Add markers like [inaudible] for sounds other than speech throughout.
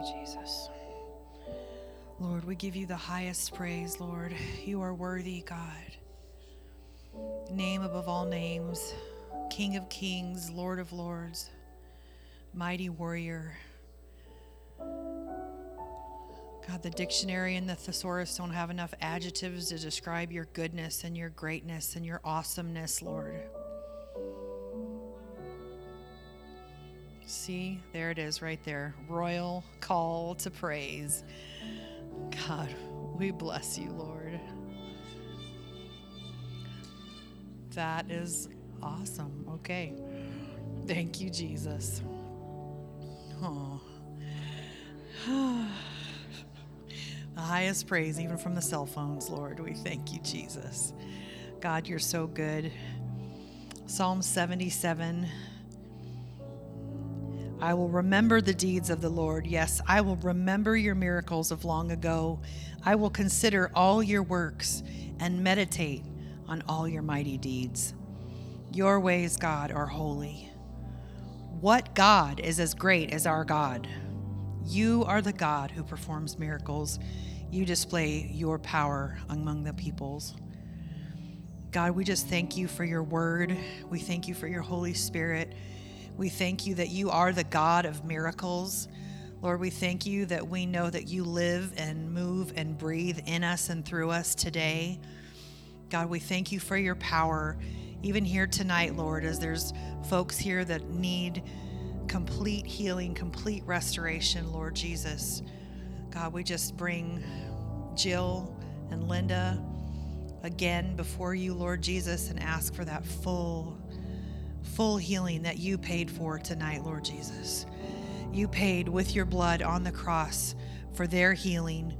you, Jesus. Lord, we give you the highest praise, Lord. You are worthy, God. Name above all names, King of kings, Lord of lords, mighty warrior. God, the dictionary and the thesaurus don't have enough adjectives to describe your goodness and your greatness and your awesomeness, Lord. See, there it is right there. Royal call to praise. God, we bless you, Lord. That is awesome. Okay. Thank you, Jesus. Oh. [sighs] the highest praise, even from the cell phones, Lord. We thank you, Jesus. God, you're so good. Psalm 77. I will remember the deeds of the Lord. Yes, I will remember your miracles of long ago. I will consider all your works and meditate on all your mighty deeds. Your ways, God, are holy. What God is as great as our God? You are the God who performs miracles. You display your power among the peoples. God, we just thank you for your word. We thank you for your Holy Spirit. We thank you that you are the God of miracles. Lord, we thank you that we know that you live and move and breathe in us and through us today. God, we thank you for your power, even here tonight, Lord, as there's folks here that need complete healing, complete restoration, Lord Jesus. God, we just bring Jill and Linda again before you, Lord Jesus, and ask for that full full healing that you paid for tonight, Lord Jesus. You paid with your blood on the cross for their healing.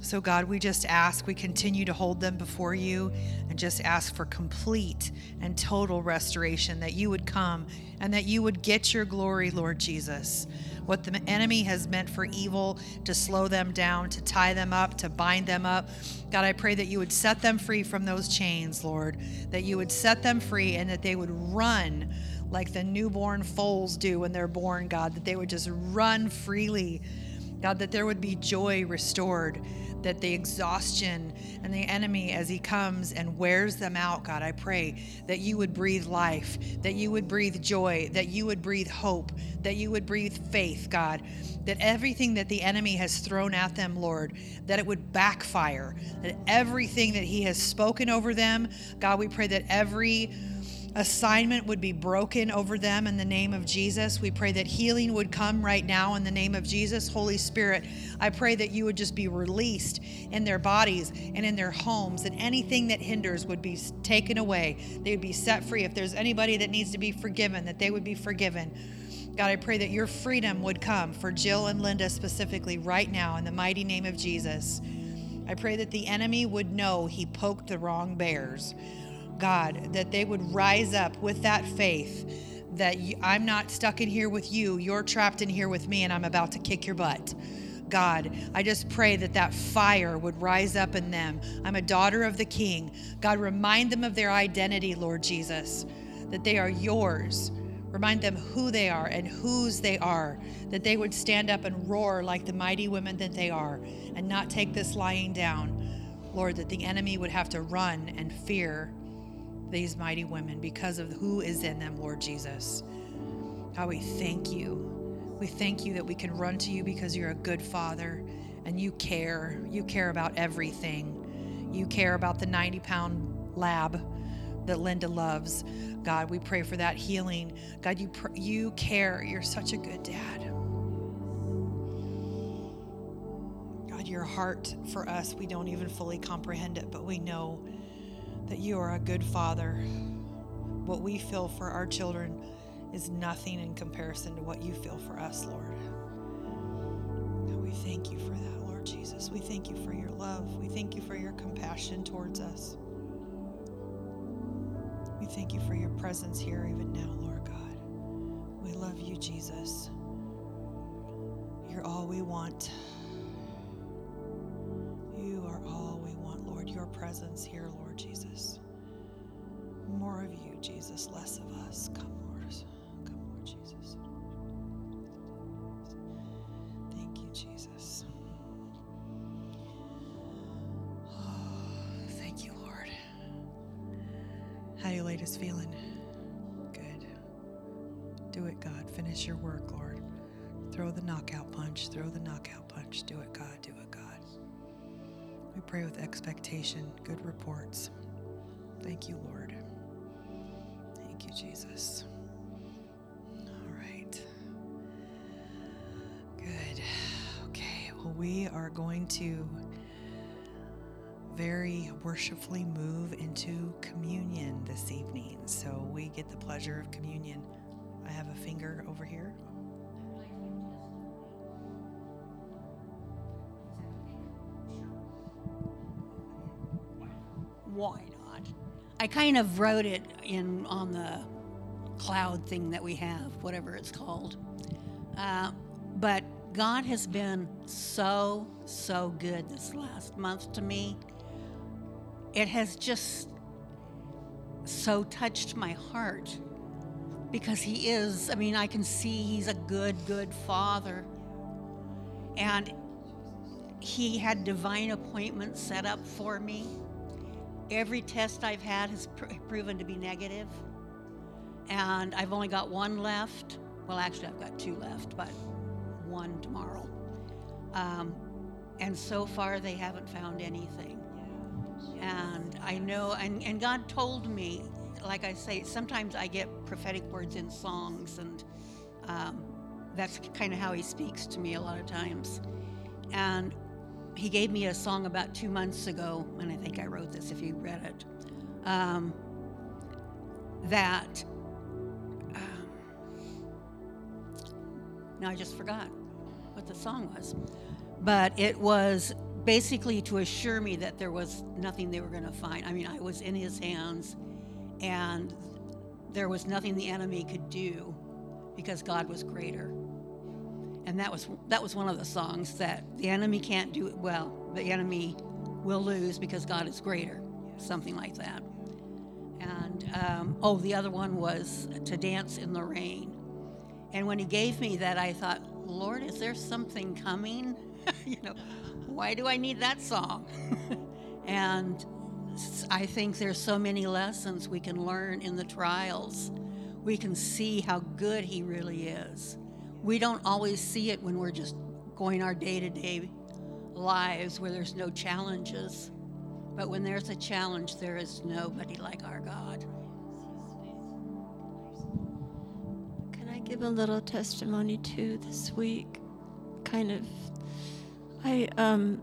So, God, we just ask, we continue to hold them before you and just ask for complete and total restoration, that you would come and that you would get your glory, Lord Jesus. What the enemy has meant for evil to slow them down, to tie them up, to bind them up. God, I pray that you would set them free from those chains, Lord, that you would set them free and that they would run like the newborn foals do when they're born, God, that they would just run freely. God, that there would be joy restored that the exhaustion and the enemy, as he comes and wears them out, God, I pray that you would breathe life, that you would breathe joy, that you would breathe hope, that you would breathe faith, God, that everything that the enemy has thrown at them, Lord, that it would backfire, that everything that he has spoken over them, God, we pray that every assignment would be broken over them in the name of Jesus. We pray that healing would come right now in the name of Jesus. Holy Spirit, I pray that you would just be released in their bodies and in their homes, and anything that hinders would be taken away. They would be set free. If there's anybody that needs to be forgiven, that they would be forgiven. God, I pray that your freedom would come for Jill and Linda specifically right now in the mighty name of Jesus. I pray that the enemy would know he poked the wrong bears. God, that they would rise up with that faith that I'm not stuck in here with you, you're trapped in here with me, and I'm about to kick your butt. God, I just pray that that fire would rise up in them. I'm a daughter of the King. God, remind them of their identity, Lord Jesus, that they are yours. Remind them who they are and whose they are, that they would stand up and roar like the mighty women that they are and not take this lying down. Lord, that the enemy would have to run and fear these mighty women because of who is in them, Lord Jesus. God, we thank you. We thank you that we can run to you because you're a good father and you care. You care about everything. You care about the 90 pound lab that Linda loves. God, we pray for that healing. God, you, pr- you care. You're such a good dad. God, your heart for us, we don't even fully comprehend it, but we know that you are a good father. What we feel for our children is nothing in comparison to what you feel for us, Lord. And we thank you for that, Lord Jesus. We thank you for your love. We thank you for your compassion towards us. We thank you for your presence here even now, Lord God. We love you, Jesus. You're all we want. You are all presence here, Lord Jesus. More of you, Jesus, less of us. Come, Lord. Come, Lord Jesus. Thank you, Jesus. Oh, [sighs] thank you, Lord. How you ladies feeling? Good. Do it, God. Finish your work, Lord. Throw the knockout punch. Throw the knockout punch. Do it, God. Do it, God. Pray with expectation, good reports. Thank you, Lord. Thank you, Jesus. All right. Good. Okay. Well, we are going to very worshipfully move into communion this evening. So we get the pleasure of communion. I have a finger over here. Kind of wrote it in on the cloud thing that we have, whatever it's called. Uh, but God has been so, so good this last month to me it has just so touched my heart because he is, I mean, I can see he's a good, good father. And he had divine appointments set up for me. Every test I've had has pr- proven to be. And I've only got one left. Well, actually, I've got two left, but one tomorrow. Um, and so far, they haven't found anything. And I know, and, and God told me, like I say, sometimes I get prophetic words in songs, and um, that's kind of how He speaks to me a lot of times. And He gave me a song about two months ago, and I think I wrote this if you read it, um, that. Um, now I just forgot what the song was. But it was basically to assure me that there was nothing they were going to find. I mean, I was in his hands, and there was nothing the enemy could do because God was greater. And that was that was one of the songs that the enemy can't do it well. The enemy will lose because God is greater, something like that. And um, oh, the other one was to dance in the rain. And when he gave me that, I thought, Lord, is there something coming? [laughs] you know, why do I need that song? [laughs] and I think there's so many lessons we can learn in the trials. We can see how good He really is. We don't always see it when we're just going our day to day lives where there's no challenges. But when there's a challenge, there is nobody like our God. Can I give a little testimony too this week? Kind of I um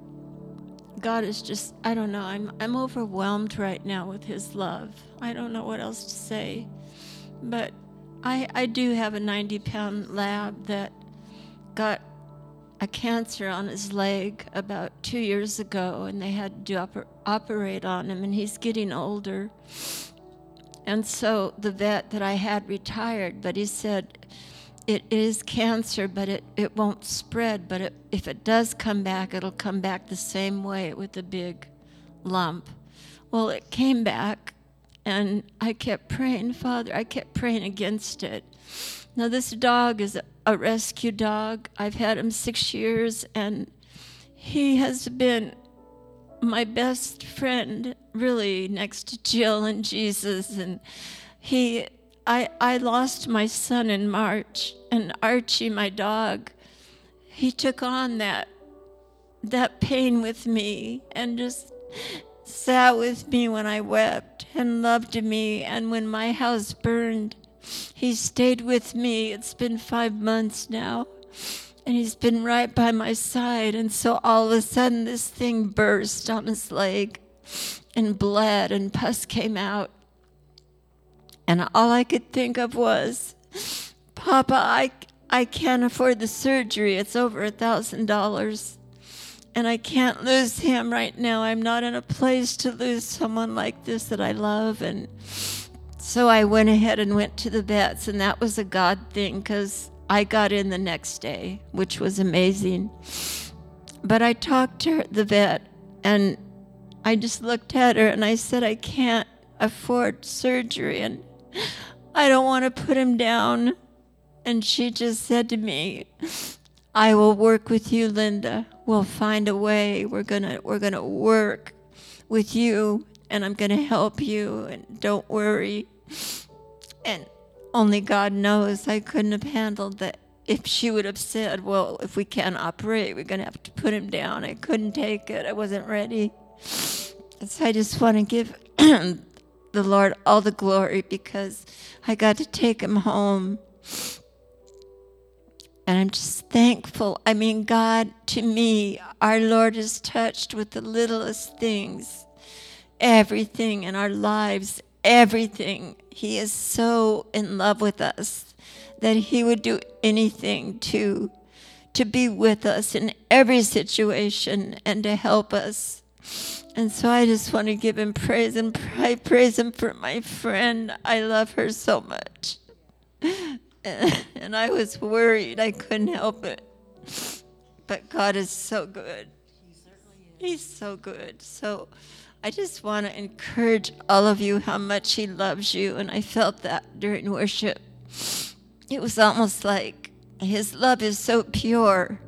God is just I don't know. I'm I'm overwhelmed right now with his love. I don't know what else to say. But I I do have a 90 pound lab that got a cancer on his leg about two years ago, and they had to oper- operate on him, and he's getting older. And so the vet that I had retired, but he said, it is cancer, but it, it won't spread. But it, if it does come back, it'll come back the same way with a big lump. Well, it came back, and I kept praying, Father, I kept praying against it. Now, this dog is a, rescue dog. I've had him six years, and he has been my best friend, really, next to Jill and Jesus. And he I, I lost my son in March, and Archie, my dog, he took on that that pain with me and just sat with me when I wept and loved me. And when my house burned, he stayed with me. It's been five months now, and he's been right by my side. And so all of a sudden, this thing burst on his leg and bled, and pus came out. And all I could think of was, Papa, I, I can't afford the surgery. It's over a thousand dollars. And I can't lose him right now. I'm not in a place to lose someone like this that I love. And so I went ahead and went to the vets, and that was a God thing because I got in the next day, which was amazing. But I talked to the vet, and I just looked at her and I said, I can't afford surgery. And I don't want to put him down. And she just said to me, I will work with you, Linda. We'll find a way. We're gonna we're gonna work with you and I'm to help you, and don't worry. And only God knows I couldn't have handled that. If she would have said, Well, if we can't operate, we're to have to put him down, I couldn't take it. I wasn't ready. So I just want to give [clears throat] the Lord all the glory because I got to take him home. And I'm just thankful. I mean, God, to me, our Lord is touched with the littlest things, everything in our lives, everything. He is so in love with us that He would do anything to, to be with us in every situation and to help us. And so I just want to give Him praise and I praise Him for my friend. I love her so much. [laughs] And I was worried. I couldn't help it. But God is so good. He's so good. So I just want to encourage all of you how much He loves you. And I felt that during worship. It was almost like His love is so pure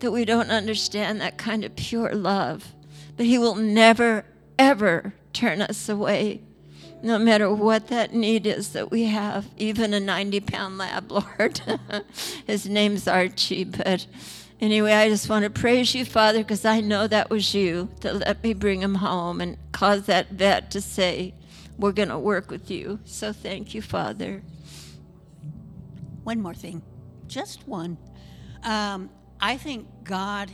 that we don't understand that kind of pure love. But He will never, ever turn us away no matter what that need is that we have, even a 90 pound lab, [laughs] Lord. His name's Archie. But anyway, I just want to praise you, Father, because I know that was you that let me bring him home and cause that vet to say, We're going to work with you. So thank you, Father. One more thing, just one. Um, I think God,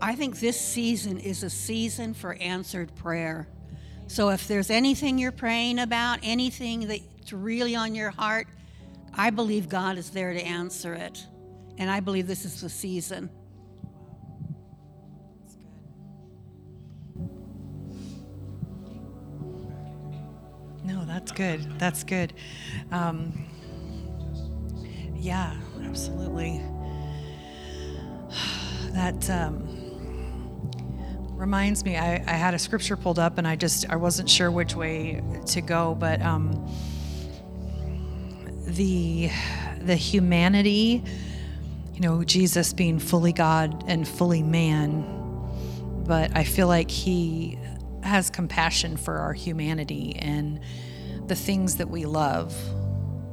I think this season is a season for answered prayer. So if there's anything you're praying about, anything that's really on your heart, I believe God is there to answer it. And I believe this is the season. No, that's good. That's good. Um, yeah, absolutely. [sighs] That um, reminds me. I, I, had a scripture pulled up, and I just I wasn't sure which way to go, but um, the the humanity, you know, Jesus being fully God and fully man, but I feel like he has compassion for our humanity and the things that we love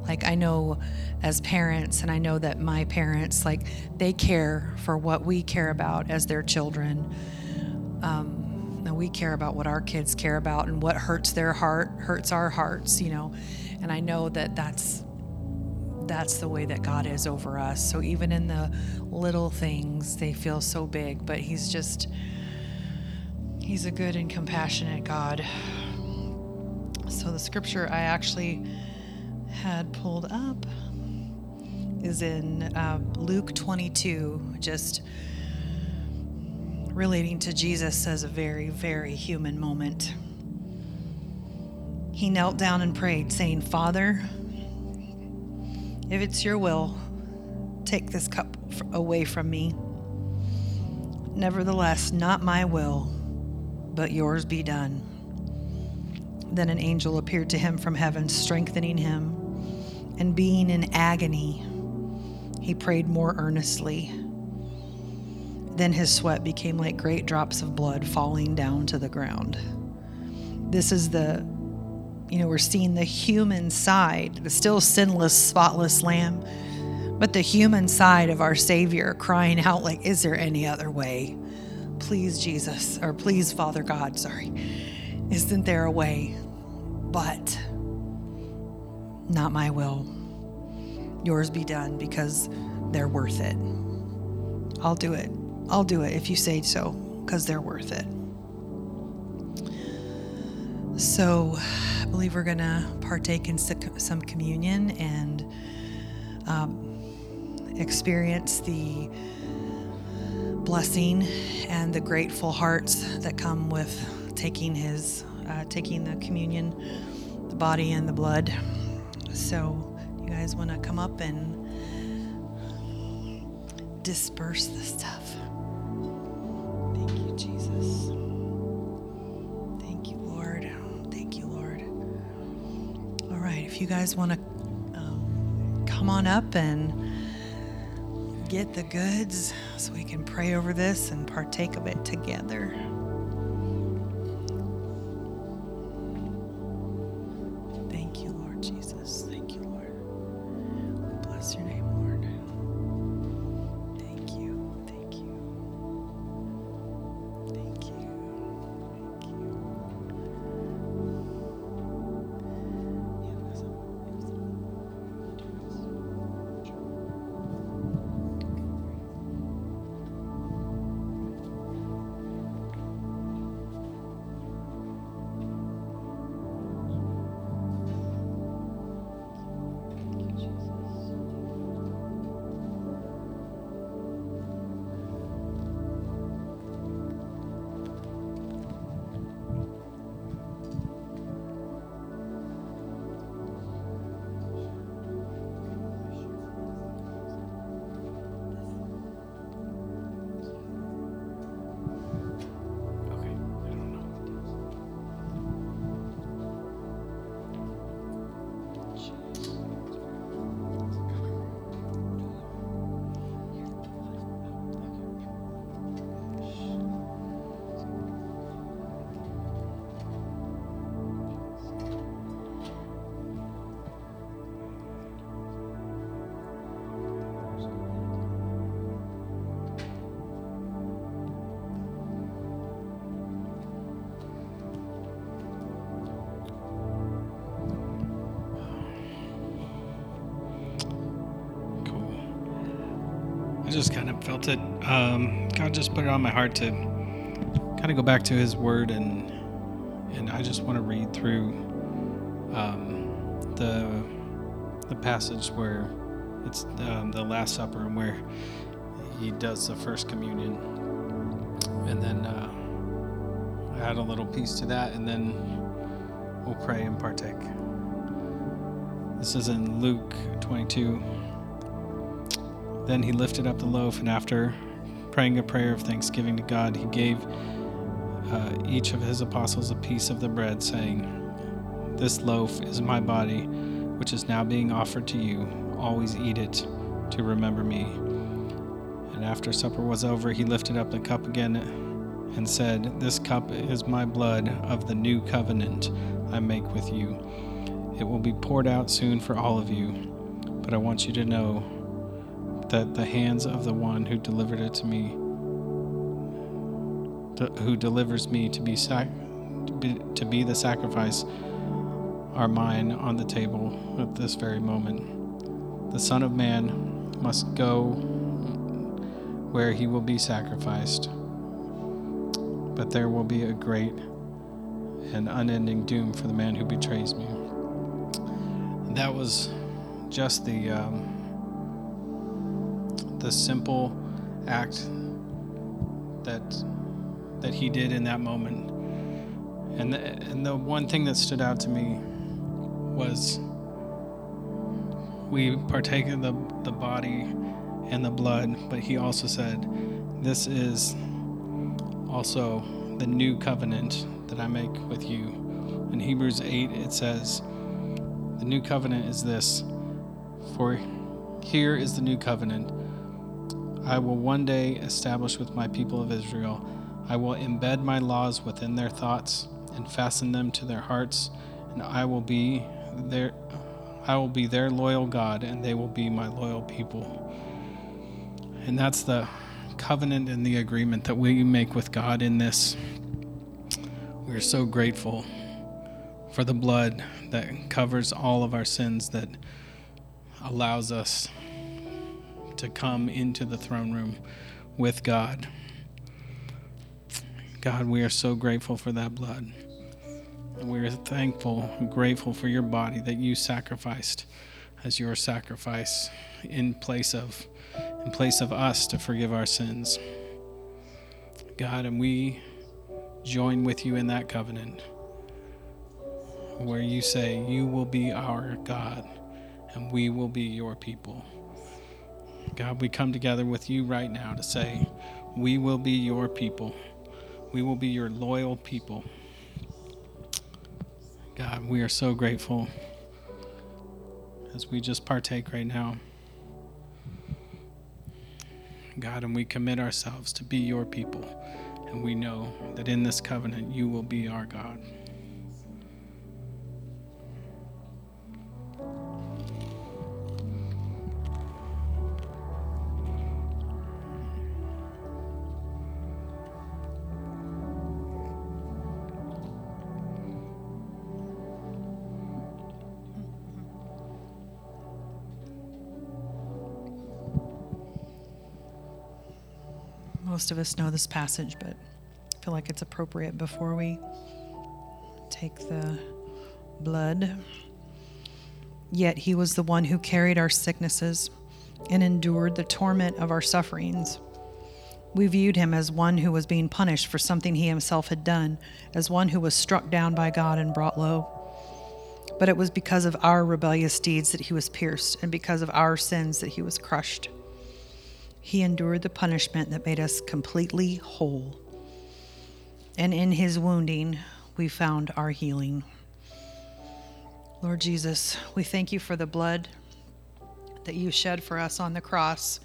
like I know as parents and I know that my parents like they care for what we care about as their children. Um, and we care about what our kids care about and what hurts their heart hurts our hearts, you know. And I know that that's that's the way that God is over us. So even in the little things, they feel so big, but he's just he's a good and compassionate God. So the scripture I actually had pulled up is in uh, Luke 22, just relating to Jesus as a very, very human moment. He knelt down and prayed, saying, Father, if it's your will, take this cup away from me. Nevertheless, not my will, but yours be done. Then an angel appeared to him from heaven, strengthening him and being in agony, he prayed more earnestly. Then his sweat became like great drops of blood falling down to the ground. This is the, you know, we're seeing the human side, the still sinless, spotless lamb, but the human side of our Savior crying out, like, is there any other way? Please, Jesus, or please, Father God, sorry. Isn't there a way? But not my will. Yours be done because they're worth it. I'll do it. I'll do it if you say so because they're worth it. So, I believe we're going to partake in some communion and um, experience the blessing and the grateful hearts that come with taking his uh, taking the communion, the body and the blood. So, you guys want to come up and disperse the stuff? Jesus. Thank you, Lord. Thank you, Lord. All right, if you guys want to um, come on up and get the goods so we can pray over this and partake of it together. Um, God just put it on my heart to kind of go back to His Word, and and I just want to read through um, the the passage where it's um, the Last Supper and where He does the first communion, and then uh, add a little piece to that, and then we'll pray and partake. This is in Luke 22. Then he lifted up the loaf, and after praying a prayer of thanksgiving to God, he gave uh, each of his apostles a piece of the bread, saying, This loaf is my body, which is now being offered to you. Always eat it to remember me. And after supper was over, he lifted up the cup again and said, This cup is my blood of the new covenant I make with you. It will be poured out soon for all of you, but I want you to know that the hands of the one who delivered it to me, who delivers me to be, sac- to be to be the sacrifice, are mine on the table at this very moment. The Son of Man must go where he will be sacrificed, but there will be a great and unending doom for the man who betrays me. That was just the. Um, the simple act that that he did in that moment. And the, and the one thing that stood out to me was we partake of the, the body and the blood, but he also said, This is also the new covenant that I make with you. In Hebrews 8, it says, The new covenant is this, for here is the new covenant I will one day establish with my people of Israel. I will embed my laws within their thoughts and fasten them to their hearts, and I will be their I will be their loyal God and they will be my loyal people. And that's the covenant and the agreement that we make with God in this. We are so grateful for the blood that covers all of our sins that allows us to come into the throne room with God. God, we are so grateful for that blood. And we are thankful and grateful for your body that you sacrificed as your sacrifice in place of in place of us to forgive our sins. God, and we join with you in that covenant where you say you will be our God and we will be your people. God, we come together with you right now to say, we will be your people. We will be your loyal people. God, we are so grateful as we just partake right now. God, and we commit ourselves to be your people. And we know that in this covenant, you will be our God. Most of us know this passage, but I feel like it's appropriate before we take the blood. Yet he was the one who carried our sicknesses and endured the torment of our sufferings. We viewed him as one who was being punished for something he himself had done, as one who was struck down by God and brought low. But it was because of our rebellious deeds that he was pierced, and because of our sins that he was crushed. He endured the punishment that made us completely whole. And in his wounding, we found our healing. Lord Jesus, we thank you for the blood that you shed for us on the cross,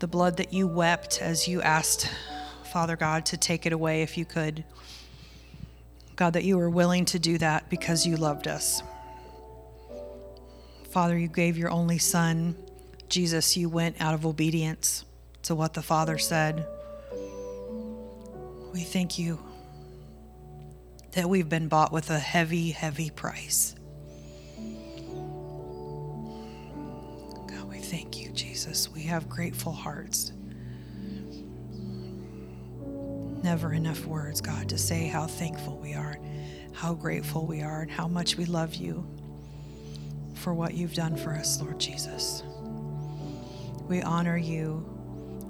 the blood that you wept as you asked, Father God, to take it away if you could. God, that you were willing to do that because you loved us. Father, you gave your only Son Jesus, you went out of obedience to what the Father said. We thank you that we've been bought with a heavy, heavy price. God, we thank you, Jesus. We have grateful hearts. Never enough words, God, to say how thankful we are, how grateful we are, and how much we love you for what you've done for us, Lord Jesus. We honor you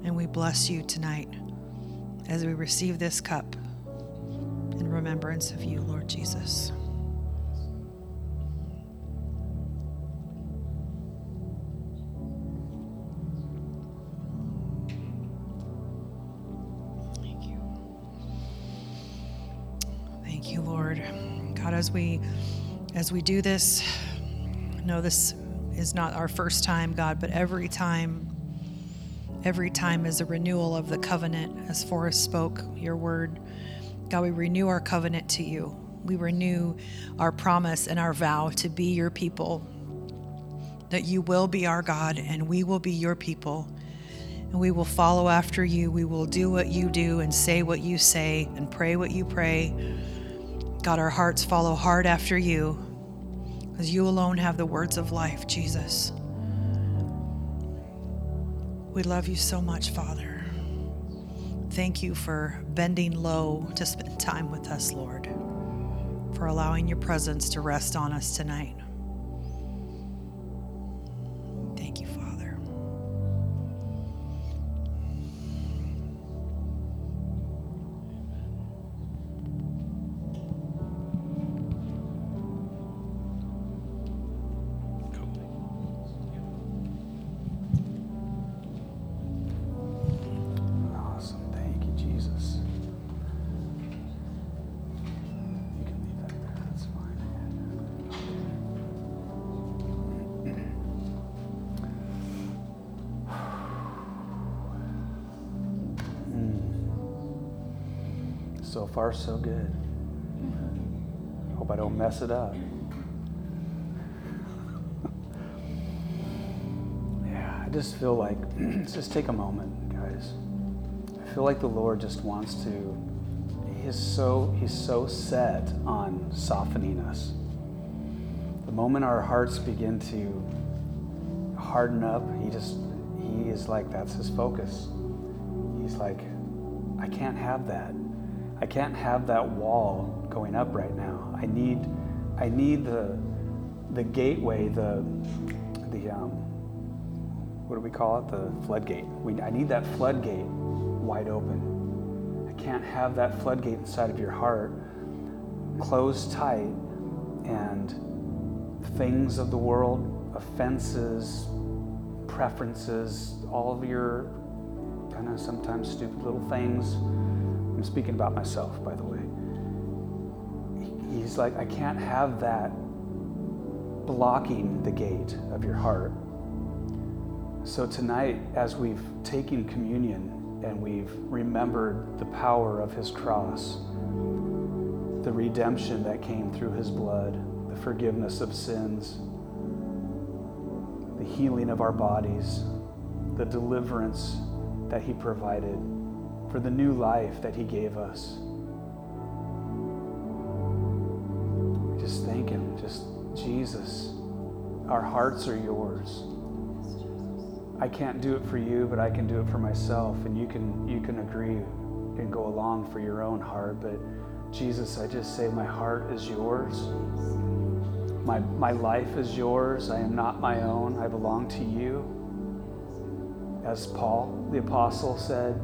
and we bless you tonight as we receive this cup in remembrance of you, Lord Jesus. Thank you. Thank you, Lord. God, as we as we do this, know this is not our first time, God, but every time every time is a renewal of the covenant as Forrest spoke your word. God, we renew our covenant to you. We renew our promise and our vow to be your people, that you will be our God and we will be your people. And we will follow after you. We will do what you do and say what you say and pray what you pray. God, our hearts follow hard after you because you alone have the words of life, Jesus. We love you so much, Father. Thank you for bending low to spend time with us, Lord, for allowing your presence to rest on us tonight. So good. Hope I don't mess it up. [laughs] Yeah, I just feel like, [clears throat] let's just take a moment, guys. I feel like the Lord just wants to, he is so, he's so set on softening us. The moment our hearts begin to harden up, he just, he is like, that's his focus. He's like, I can't have that. I can't have that wall going up right now. I need, I need the, the gateway, the, the, um, what do we call it? The floodgate. We, I need that floodgate wide open. I can't have that floodgate inside of your heart closed tight and things of the world, offenses, preferences, all of your kind of sometimes stupid little things. I'm speaking about myself, by the way. He's like, I can't have that blocking the gate of your heart. So tonight, as we've taken communion and we've remembered the power of his cross, the redemption that came through his blood, the forgiveness of sins, the healing of our bodies, the deliverance that he provided, for the new life that he gave us. Just thank him. Just, Jesus, our hearts are yours. I can't do it for you, but I can do it for myself, and you can you can agree and go along for your own heart. But Jesus, I just say my heart is yours. My my life is yours. I am not my own. I belong to you. As Paul the apostle said,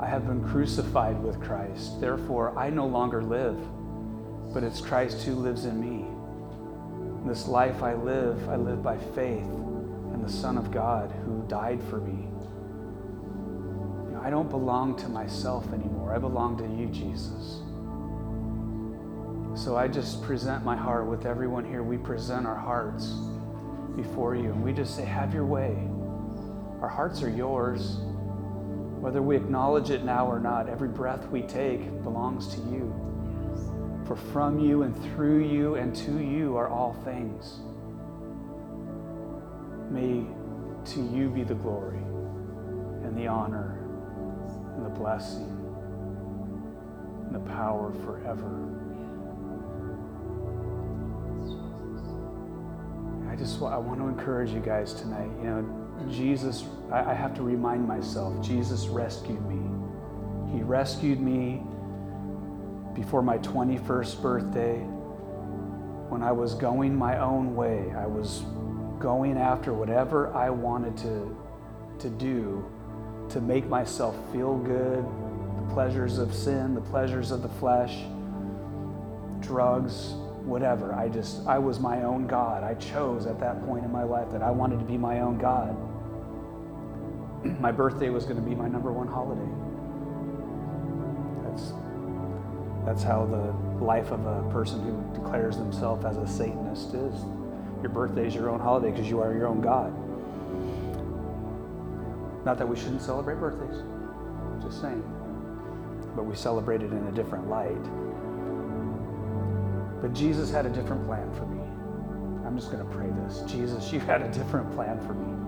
I have been crucified with Christ. Therefore, I no longer live, but it's Christ who lives in me. This life I live, I live by faith in the Son of God who died for me. I don't belong to myself anymore. I belong to you, Jesus. So I just present my heart with everyone here. We present our hearts before you, and we just say, Have your way. Our hearts are yours. Whether we acknowledge it now or not, every breath we take belongs to you. For from you and through you and to you are all things. May to you be the glory and the honor and the blessing and the power forever. I just I want to encourage you guys tonight. You know, Jesus, I, have to remind myself, Jesus rescued me. He rescued me before my 21st birthday when I was going my own way. I was going after whatever I wanted to, to do to make myself feel good, the pleasures of sin, the pleasures of the flesh, drugs, whatever. I just, I was my own God. I chose at that point in my life that I wanted to be my own God. [clears throat] my birthday was going to be my number one holiday. That's, that's how the life of a person who declares themselves as a Satanist is. Your birthday is your own holiday because you are your own God. Not that we shouldn't celebrate birthdays, just saying. But we celebrate it in a different light. But Jesus had a different plan for me. I'm just going to pray this. Jesus, [laughs] you had a different plan for me.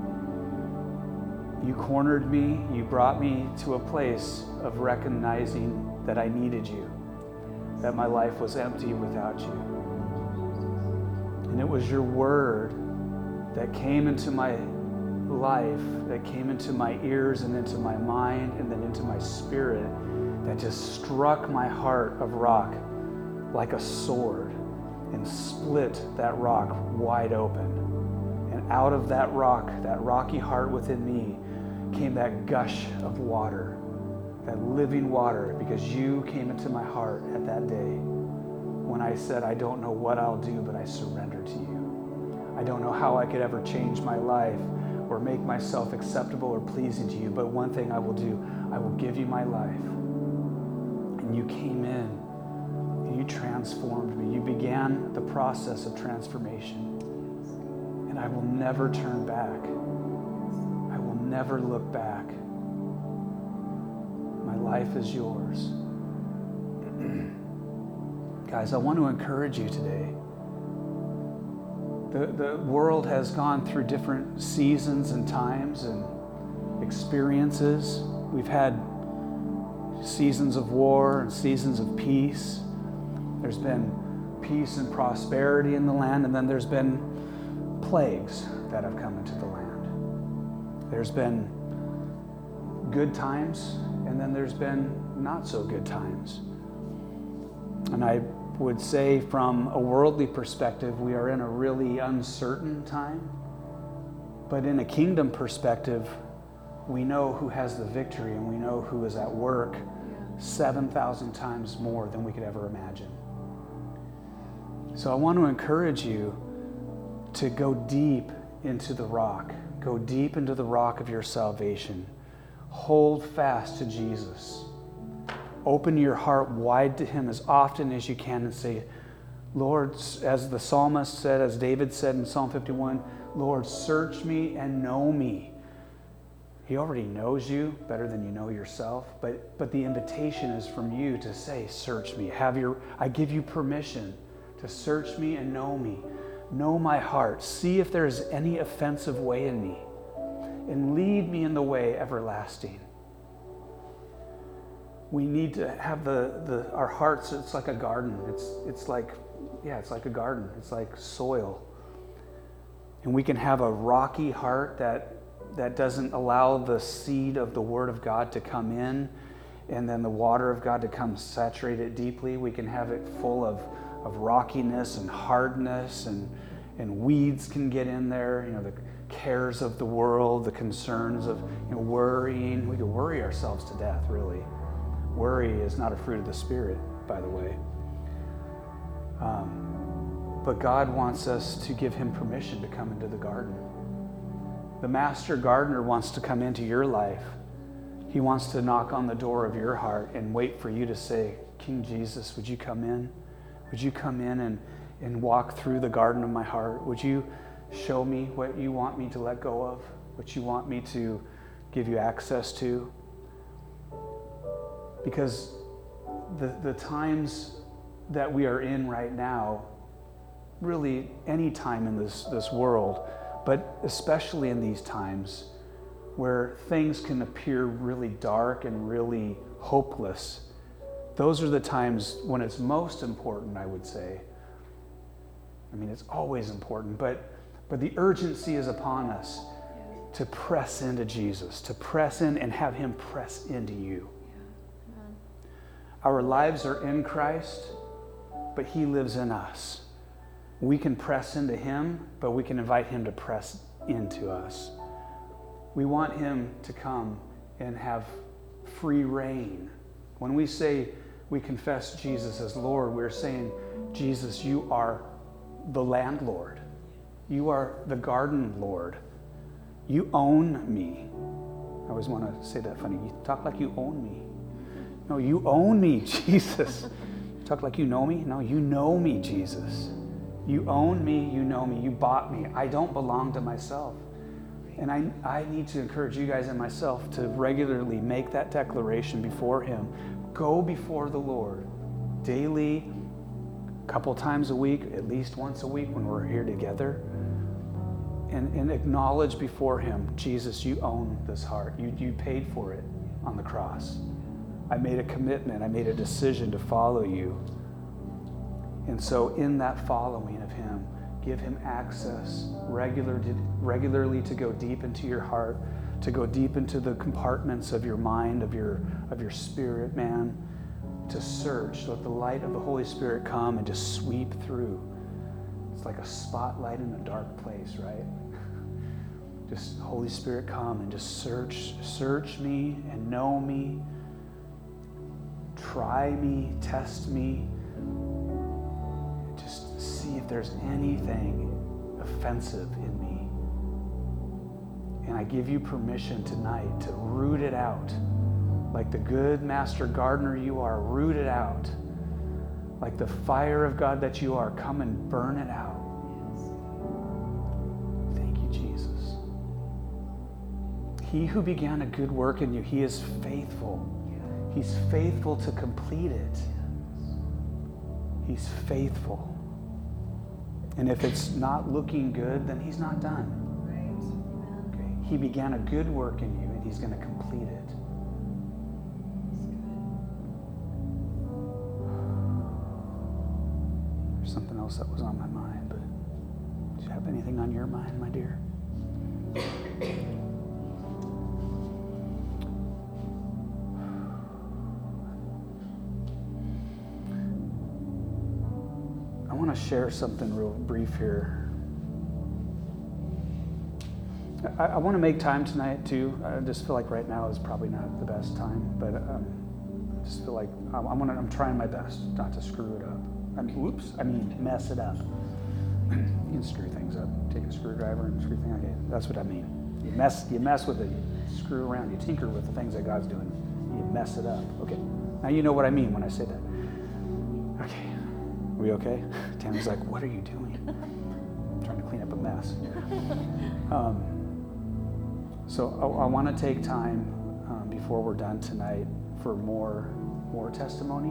You cornered me. You brought me to a place of recognizing that I needed you, that my life was empty without you. And it was your word that came into my life, that came into my ears and into my mind and then into my spirit, that just struck my heart of rock like a sword and split that rock wide open. And out of that rock, that rocky heart within me, came that gush of water, that living water, because you came into my heart at that day when I said, I don't know what I'll do, but I surrender to you. I don't know how I could ever change my life or make myself acceptable or pleasing to you, but one thing I will do, I will give you my life. And you came in and you transformed me. You began the process of transformation. And I will never turn back never look back. My life is yours. [clears throat] Guys, I want to encourage you today. The, the world has gone through different seasons and times and experiences. We've had seasons of war and seasons of peace. There's been peace and prosperity in the land, and then there's been plagues that have come into the land. There's been good times, and then there's been not so good times. And I would say, from a worldly perspective, we are in a really uncertain time. But in a kingdom perspective, we know who has the victory and we know who is at work 7,000 times more than we could ever imagine. So I want to encourage you to go deep into the rock Go deep into the rock of your salvation. Hold fast to Jesus. Open your heart wide to Him as often as you can and say, Lord, as the psalmist said, as David said in Psalm 51, Lord, search me and know me. He already knows you better than you know yourself, but, but the invitation is from you to say, Search me. Have your, I give you permission to search me and know me. Know my heart. See if there is any offensive way in me, and lead me in the way everlasting. We need to have the, the our hearts, it's like a garden. It's, it's like, yeah, it's like a garden. It's like soil. And we can have a rocky heart that, that doesn't allow the seed of the Word of God to come in and then the water of God to come saturate it deeply. We can have it full of of rockiness and hardness and, and weeds can get in there, you know, the cares of the world, the concerns of you know, worrying. We can worry ourselves to death, really. Worry is not a fruit of the Spirit, by the way. Um, but God wants us to give Him permission to come into the garden. The master gardener wants to come into your life. He wants to knock on the door of your heart and wait for you to say, King Jesus, would you come in? Would you come in and, and walk through the garden of my heart? Would you show me what you want me to let go of? What you want me to give you access to? Because the, the times that we are in right now, really any time in this, this world, but especially in these times where things can appear really dark and really hopeless those are the times when it's most important, I would say. I mean, it's always important, but, But the urgency is upon us to press into Jesus, to press in and have Him press into you. Our lives are in Christ, but He lives in us. We can press into Him, but we can invite Him to press into us. We want Him to come and have free reign. When we say we confess Jesus as Lord, we're saying, Jesus, you are the landlord. You are the garden lord. You own me. I always want to say that funny. You talk like you own me. No, you own me, [laughs] Jesus. You talk like you know me. No, you know me, Jesus. You own me, you know me, you bought me. I don't belong to myself. And I, I need to encourage you guys and myself to regularly make that declaration before Him. Go before the Lord daily, a couple times a week, at least once a week when we're here together. And, and acknowledge before Him, Jesus, you own this heart. You, you paid for it on the cross. I made a commitment, I made a decision to follow you. And so, in that following of Him, give Him access regular to, regularly to go deep into your heart, to go deep into the compartments of your mind, of your, of your spirit, man, to search. Let the light of the Holy Spirit come and just sweep through. It's like a spotlight in a dark place, right? [laughs] Just Holy Spirit come and just search, search me and know me. Try me, test me, Just see if there's anything offensive in me. And I give you permission tonight to root it out. Like the good master gardener you are, root it out. Like the fire of God that you are, come and burn it out. Thank you, Jesus. He who began a good work in you, he is faithful. He's faithful to complete it. He's faithful. And if it's not looking good, then he's not done. He began a good work in you and he's going to complete it. There's something else that was on my mind, but do you have anything on your mind, my dear? I want to share something real brief here. I, I, want to make time tonight too. I just feel like right now is probably not the best time, but um, I just feel like I'm, I'm, gonna, I'm trying my best not to screw it up. I I mean mess it up. [clears throat] you can screw things up. Take a screwdriver and screw things. Okay, that's what I mean. You mess, you mess with it. You screw around. You tinker with the things that God's doing. You mess it up. Okay. Now you know what I mean when I say that. Okay we okay? [laughs] Tammy's like, what are you doing? I'm [laughs] trying to clean up a mess. Um, so I, I want to take time um, before we're done tonight for more, more testimony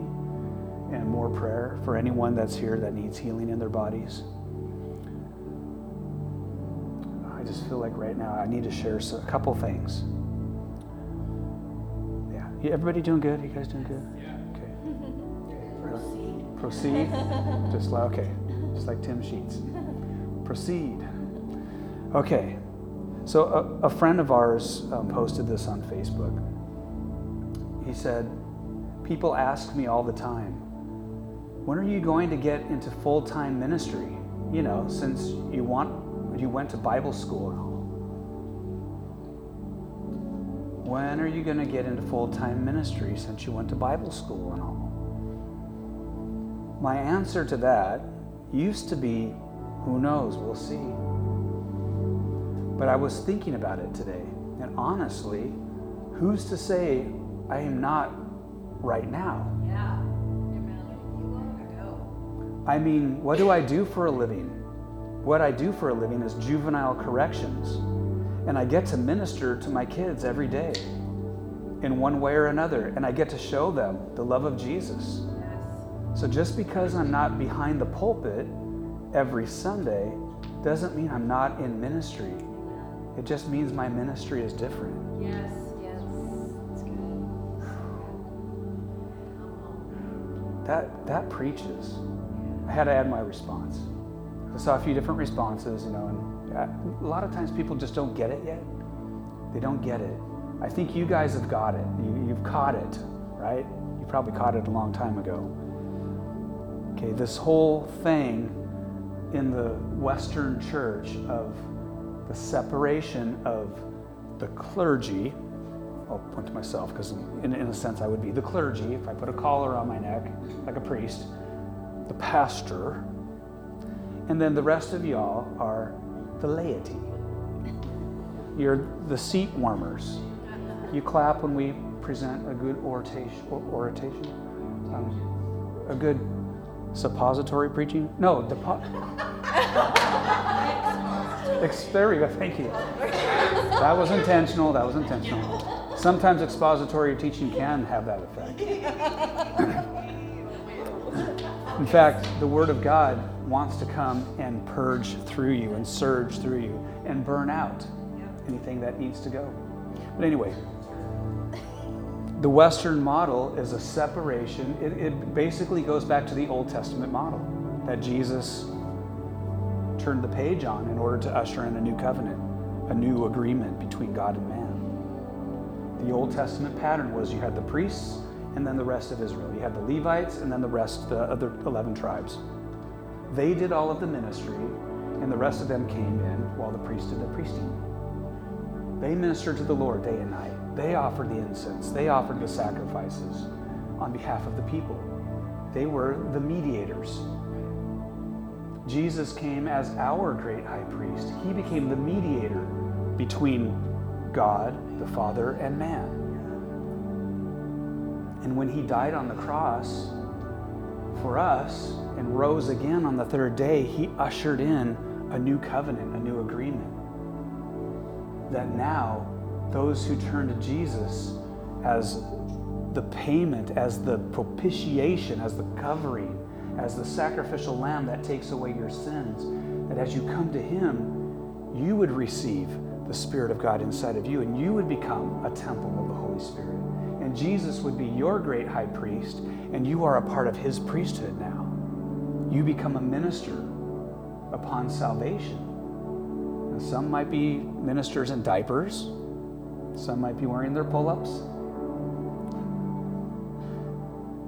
and more prayer for anyone that's here that needs healing in their bodies. I just feel like right now I need to share a couple things. Yeah, everybody doing good? You guys doing good? Yeah. Okay. [laughs] Proceed. Proceed. [laughs] just like, okay, just like Tim Sheets. [laughs] Proceed. Okay, so a, a friend of ours um, posted this on Facebook. He said, People ask me all the time, when are you going to get into full time ministry? You know, since you want you went to Bible school. When are you going to get into full time ministry since you went to Bible school and all? My answer to that used to be, who knows, we'll see. But I was thinking about it today, and honestly, who's to say I am not right now? Yeah. I mean, what do I do for a living? What I do for a living is juvenile corrections. And I get to minister to my kids every day in one way or another. And I get to show them the love of Jesus. So just because I'm not behind the pulpit every Sunday doesn't mean I'm not in ministry. It just means my ministry is different. Yes, yes. That's good. That that preaches. I had to add my response. I saw a few different responses, you know, and uh, a lot of times people just don't get it yet. They don't get it. I think you guys have got it. You, you've caught it, right? You probably caught it a long time ago. Okay, this whole thing in the Western church of the separation of the clergy. I'll point to myself because, in, in a sense, I would be the clergy if I put a collar on my neck, like a priest, the pastor, and then the rest of y'all are the laity. You're the seat warmers. You clap when we present a good oration, um, a good suppository preaching. No, [laughs] depo- there go. [laughs] Thank you. That was intentional. That was intentional. Sometimes expository teaching can have that effect. [laughs] In fact, the Word of God wants to come and purge through you and surge through you and burn out anything that needs to go. But anyway, the Western model is a separation. It, it, basically goes back to the Old Testament model that Jesus turned the page on in order to usher in a new covenant, a new agreement between God and man. The Old Testament pattern was you had the priests and then the rest of Israel. You had the Levites and then the rest, the other 11 tribes. They did all of the ministry, and the rest of them came in while the priests did the priesting. They ministered to the Lord day and night. They offered the incense, they offered the sacrifices on behalf of the people. They were the mediators. Jesus came as our great high priest. He became the mediator between God, the Father, and man. And when he died on the cross for us and rose again on the third day, he ushered in a new covenant, a new agreement. That now those who turn to Jesus as the payment, as the propitiation, as the covering, as the sacrificial lamb that takes away your sins, that as you come to Him, you would receive the Spirit of God inside of you and you would become a temple of the Holy Spirit. And Jesus would be your great high priest, and you are a part of His priesthood now. You become a minister upon salvation. And some might be ministers in diapers, some might be wearing their pull ups.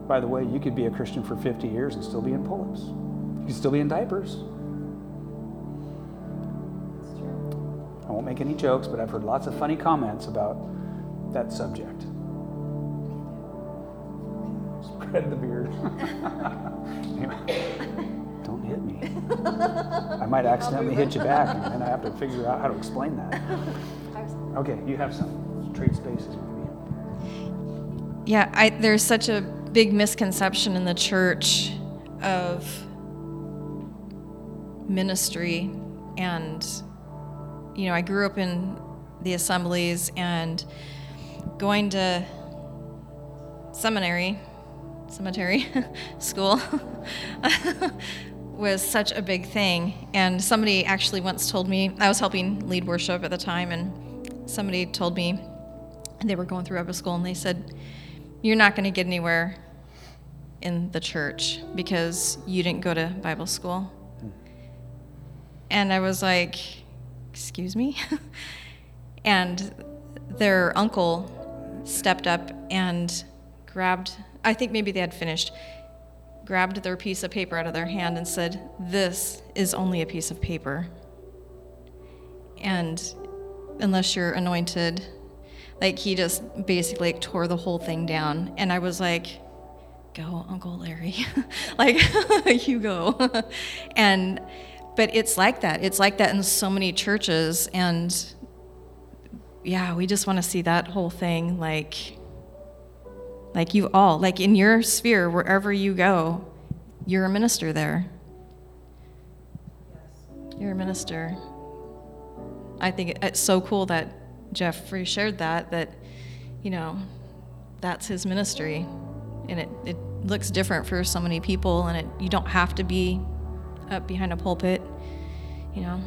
By the way, you could be a Christian for 50 years and still be in pull ups, you could still be in diapers. I won't make any jokes, but I've heard lots of funny comments about that subject. Spread the beard. [laughs] don't hit me. I might accidentally hit you back, and I have to figure out how to explain that. Okay, you have some trade spaces. Me. Yeah, I, there's such a big misconception in the church of ministry and you know i grew up in the assemblies and going to seminary cemetery [laughs] school [laughs] was such a big thing. And somebody actually once told me i was helping lead worship at the time and somebody told me they were going through Bible school and they said, You're not going to get anywhere in the church because you didn't go to Bible school. And I was like, Excuse me? [laughs] and their uncle stepped up and grabbed, I think maybe they had finished, grabbed their piece of paper out of their hand and said, This is only a piece of paper. And unless you're anointed. Like he just basically like, tore the whole thing down. And I was like, go, Uncle Larry. [laughs] like, [laughs] you go. [laughs] and, but it's like that. It's like that in so many churches. And yeah, we just want to see that whole thing like, like you all, like in your sphere, wherever you go, you're a minister there. You're a minister. I think it's so cool that Jeffrey shared that, that, you know, that's his ministry. And it, it looks different for so many people, and it, you don't have to be up behind a pulpit, you know.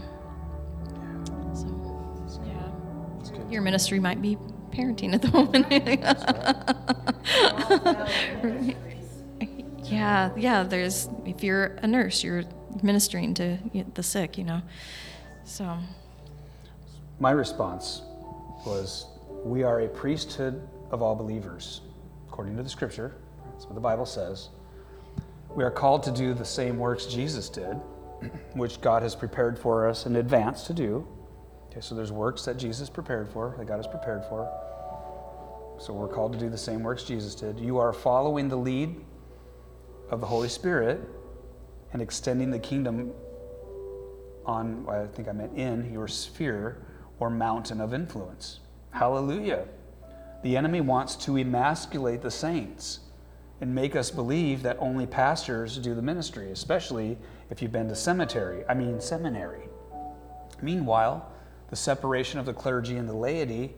So, yeah. Your ministry might be parenting at the moment. [laughs] yeah, yeah, there's, if you're a nurse, you're ministering to the sick, you know. So, My response was We are a priesthood of all believers, according to the scripture. That's what the Bible says. We are called to do the same works Jesus did, [clears throat] which God has prepared for us in advance to do. Okay, so there's works that Jesus prepared for, that God has prepared for. So we're called to do the same works Jesus did. You are following the lead of the Holy Spirit and extending the kingdom on, I think I meant in, your sphere or mountain of influence. Hallelujah. The enemy wants to emasculate the saints and make us believe that only pastors do the ministry, especially if you've been to cemetery, I mean seminary. Meanwhile, the separation of the clergy and the laity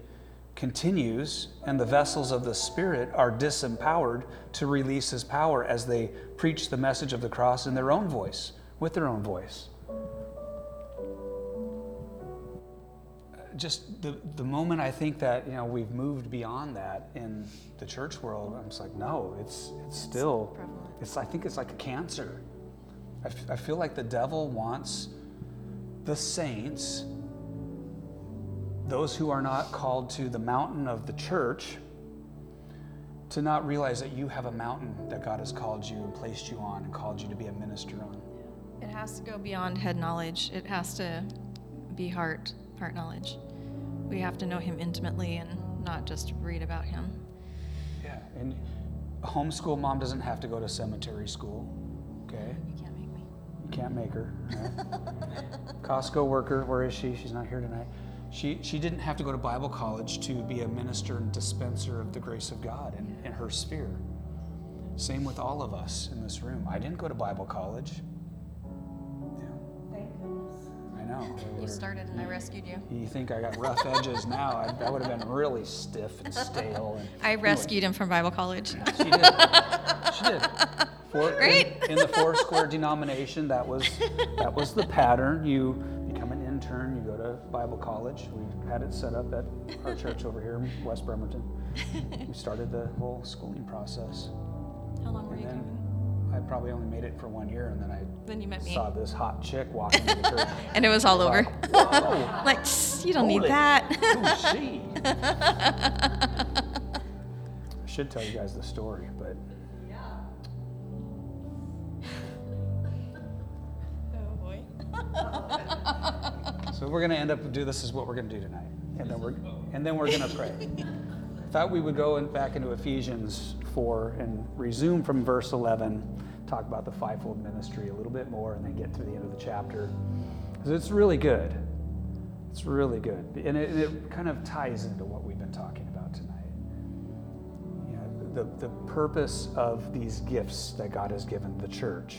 continues, and the vessels of the Spirit are disempowered to release His power as they preach the message of the cross in their own voice, with their own voice. Just the, the moment I think that you know we've moved beyond that in the church world, I'm just like, no, it's it's still it's I think it's like a cancer. I, f- I feel like the devil wants the saints those who are not called to the mountain of the church to not realize that you have a mountain that God has called you and placed you on and called you to be a minister on. It has to go beyond head knowledge. It has to be heart, heart knowledge. We have to know him intimately and not just read about him. Yeah, and homeschool mom doesn't have to go to cemetery school, okay? You can't make me. You can't make her. Right? [laughs] Costco worker, where is she? She's not here tonight. She, she didn't have to go to Bible college to be a minister and dispenser of the grace of God in, in her sphere. Same with all of us in this room. I didn't go to Bible college. Know. You started and I rescued you. You think I got rough edges now? I, that would have been really stiff and stale. And, [laughs] I rescued him from Bible college. She did. She did. For, Right? In, in the four square denomination, that was that was the pattern. You become an intern. You go to Bible college. We had it set up at our church over here in West Bremerton. We started the whole schooling process, How long were and you then going? I probably only made it for one year, and then I Then you met me. saw this hot chick walking the church. [laughs] And it was all over. Whoa, [laughs] like, you don't need that. who's [laughs] she? I should tell you guys the story, but Yeah. oh boy. So we're going to end up do this is what we're going to do tonight, and then we're and then we're going to pray. Thought we would go in, back into Ephesians four and resume from verse eleven, talk about the fivefold ministry a little bit more, and then get to the end of the chapter because it's really good. It's really good, and it, it kind of ties into what we've been talking about tonight. You know, the the purpose of these gifts that God has given the church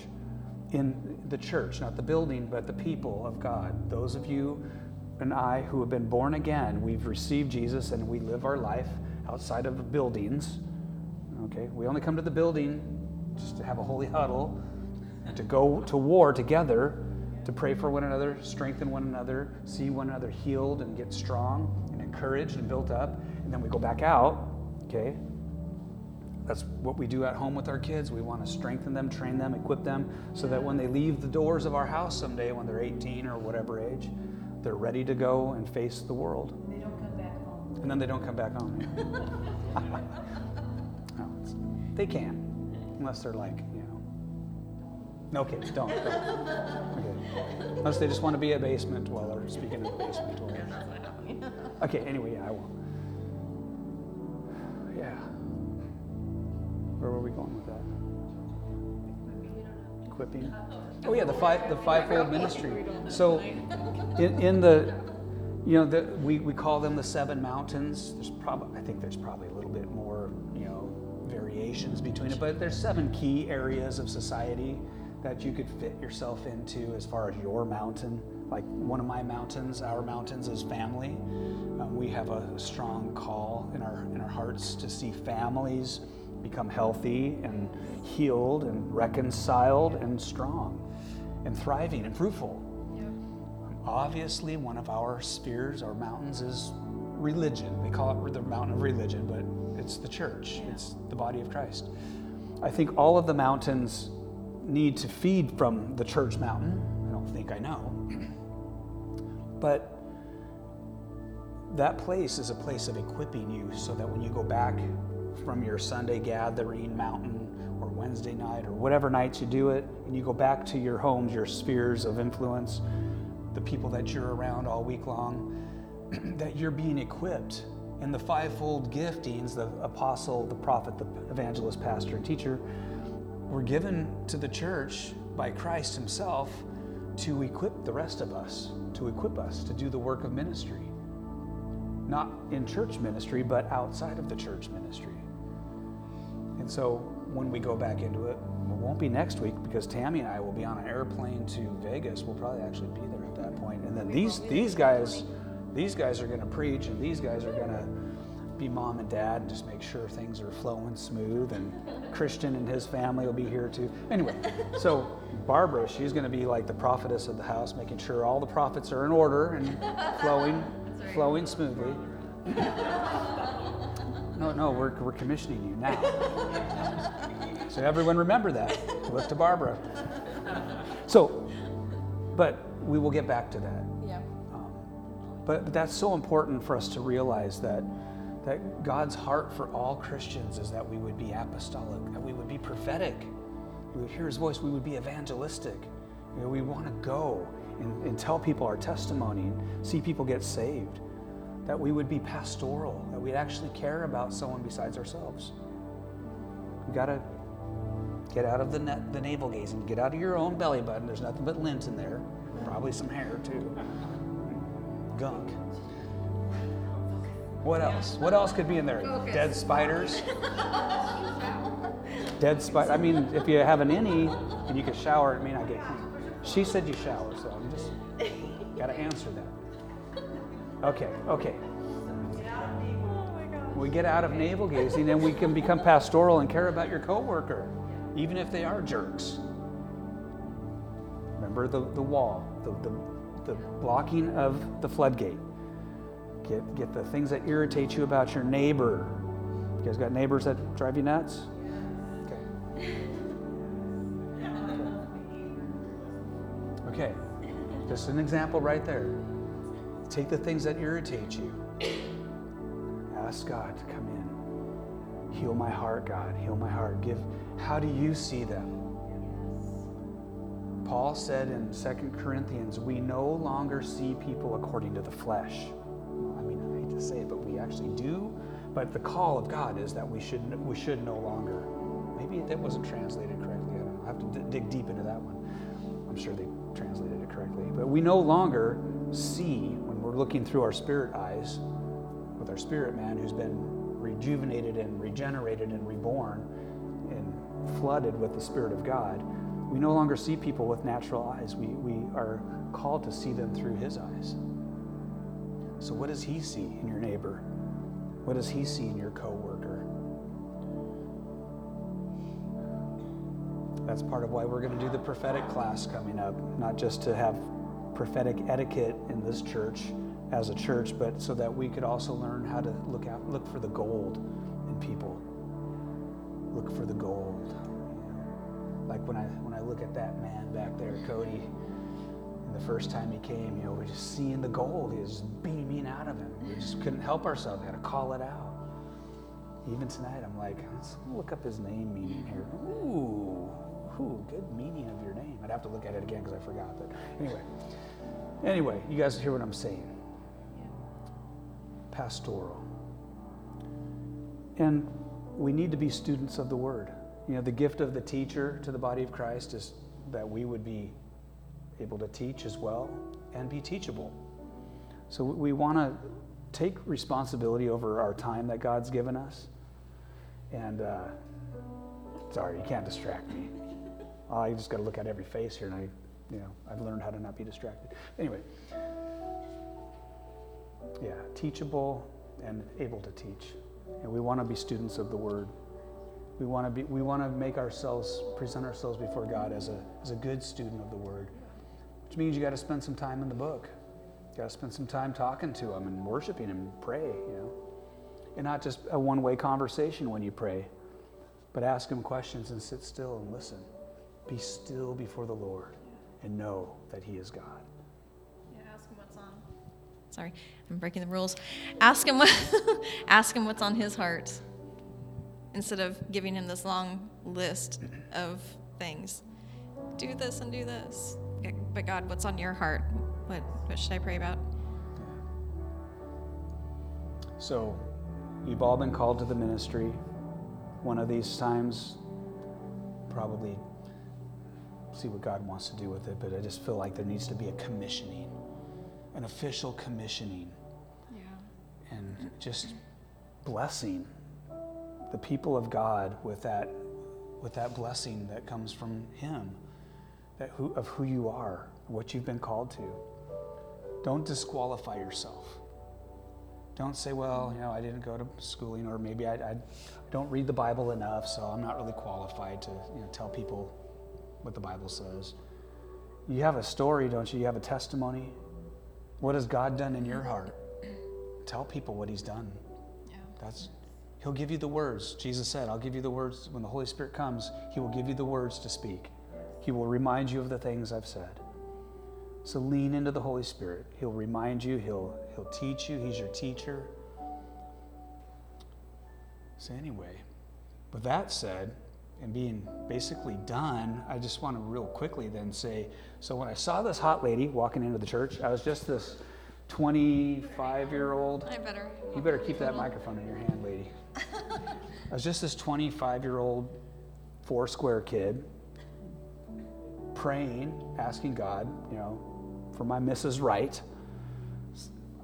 in the church, not the building, but the people of God. Those of you and I who have been born again, we've received Jesus and we live our life outside of buildings. Okay, we only come to the building just to have a holy huddle and to go to war together, to pray for one another, strengthen one another, see one another healed and get strong and encouraged and built up, and then we go back out. Okay, that's what we do at home with our kids. We want to strengthen them, train them, equip them so that when they leave the doors of our house someday, when they're 18 or whatever age, they're ready to go and face the world. They don't come back home. And then they don't come back home. [laughs] Oh, no, they can, unless they're like, you know. No kids, don't. don't. [laughs] Okay. Unless they just want to be a basement dweller, speaking of basement dwellers. [laughs] Okay, anyway, yeah, I won't. Yeah. Where were we going with that? Equipping. Oh yeah, the five the fivefold ministry. So in, in the you know the, we, we call them the seven mountains. There's probably I think there's probably a little bit more you know variations between it, but there's seven key areas of society that you could fit yourself into as far as your mountain. Like one of my mountains, our mountains is family. Um, we have a strong call in our in our hearts to see families become healthy and healed and reconciled and strong and thriving and fruitful. Obviously, one of our spheres, our mountains, is religion. They call it the mountain of religion, but it's the church, it's the body of Christ. I think all of the mountains need to feed from the church mountain. Mm-hmm. I don't think I know. But that place is a place of equipping you so that when you go back from your Sunday gathering mountain or Wednesday night or whatever nights you do it, and you go back to your homes, your spheres of influence, the people that you're around all week long, [clears throat] that you're being equipped. And the fivefold giftings the apostle, the prophet, the evangelist, pastor, and teacher were given to the church by Christ Himself to equip the rest of us, to equip us to do the work of ministry. Not in church ministry, but outside of the church ministry. And so when we go back into it, it won't be next week because Tammy and I will be on an airplane to Vegas. We'll probably actually be there. And then these these guys, these guys are going to preach, and these guys are going to be mom and dad and just make sure things are flowing smooth. And Christian and his family will be here too. Anyway, so Barbara, she's going to be like the prophetess of the house, making sure all the prophets are in order and flowing, flowing smoothly. No, no, we're, we're commissioning you now. So everyone remember that. Look to Barbara. So, but we will get back to that. Yeah. Um, but that's so important for us to realize that that God's heart for all Christians is that we would be apostolic, that we would be prophetic, we would hear His voice, we would be evangelistic. You know, we want to go and, and tell people our testimony and see people get saved. That we would be pastoral, that we'd actually care about someone besides ourselves. We got to get out of the, net, the navel gazing, get out of your own belly button. There's nothing but lint in there, probably some hair too. Gunk. What else? What else could be in there? Dead spiders. [laughs] Dead spider. I mean, if you have an innie and you can shower, it may not get clean. She said you shower, so I'm just got to answer that. Okay, okay. We get out of navel gazing, and we can become pastoral and care about your coworker, even if they are jerks. Remember the, the wall, the, the, the blocking of the floodgate. Get, get the things that irritate you about your neighbor. You guys got neighbors that drive you nuts? Okay. Okay. Just an example right there. Take the things that irritate you. Ask God to come in. Heal my heart, God. Heal my heart. Give how do you see them? Paul said in 2 Corinthians, we no longer see people according to the flesh. I mean, I hate to say it, but we actually do. But the call of God is that we should we should no longer. Maybe that wasn't translated correctly. I don't know. I have to d- dig deep into that one. I'm sure they translated it correctly. But we no longer see when we're looking through our spirit eyes with our spirit man who's been rejuvenated and regenerated and reborn and flooded with the Spirit of God. We no longer see people with natural eyes. We, we are called to see them through His eyes. So, what does He see in your neighbor? What does He see in your coworker? That's part of why we're going to do the prophetic class coming up, not just to have prophetic etiquette in this church as a church, but so that we could also learn how to look out, look for the gold in people. Look for the gold. Like when I when I look at that man back there, Cody, and the first time he came, you know, we're just seeing the gold. Was beaming out of him. We just couldn't help ourselves. We had to call it out. Even tonight, I'm like, let's look up his name meaning here. Ooh, ooh, good meaning of your name. I'd have to look at it again because I forgot. But anyway, anyway, you guys hear what I'm saying? Pastoral. And we need to be students of the Word. You know, the gift of the teacher to the body of Christ is that we would be able to teach as well and be teachable. So we want to take responsibility over our time that God's given us. And uh, sorry, you can't distract me. Uh, I just got to look at every face here, and I, you know, I've learned how to not be distracted. Anyway, yeah, teachable and able to teach. And we want to be students of the Word. We want to be. We want to make ourselves present ourselves before God as a as a good student of the Word, which means you got to spend some time in the book. You got to spend some time talking to Him and worshiping Him and pray. You know, and not just a one-way conversation when you pray, but ask Him questions and sit still and listen. Be still before the Lord and know that He is God. Yeah, ask him what's on. Sorry, I'm breaking the rules. Ask him what. [laughs] ask him what's on his heart, instead of giving him this long list of things. Do this and do this. But God, what's on your heart? What What should I pray about? So, you've all been called to the ministry. One of these times, probably see what God wants to do with it, but I just feel like there needs to be a commissioning, an official commissioning, Yeah. and just blessing the people of God with that, with that blessing that comes from Him, that who, of who you are, what you've been called to. Don't disqualify yourself. Don't say, well, you know, I didn't go to schooling, or maybe I, I don't read the Bible enough, so I'm not really qualified to you know, tell people what the Bible says. You have a story, don't you? You have a testimony. What has God done in your heart? Tell people what He's done. Yeah. That's He'll give you the words. Jesus said, I'll give you the words. When the Holy Spirit comes, He will give you the words to speak. He will remind you of the things I've said. So lean into the Holy Spirit. He'll remind you, He'll, he'll teach you. He's your teacher. So, anyway, with that said, and being basically done, I just want to real quickly then say so when I saw this hot lady walking into the church, I was just this 25 year old. I better. You better keep that microphone in your hand, lady. [laughs] I was just this 25 year old, four square kid praying, asking God, you know, for my Mrs. Right.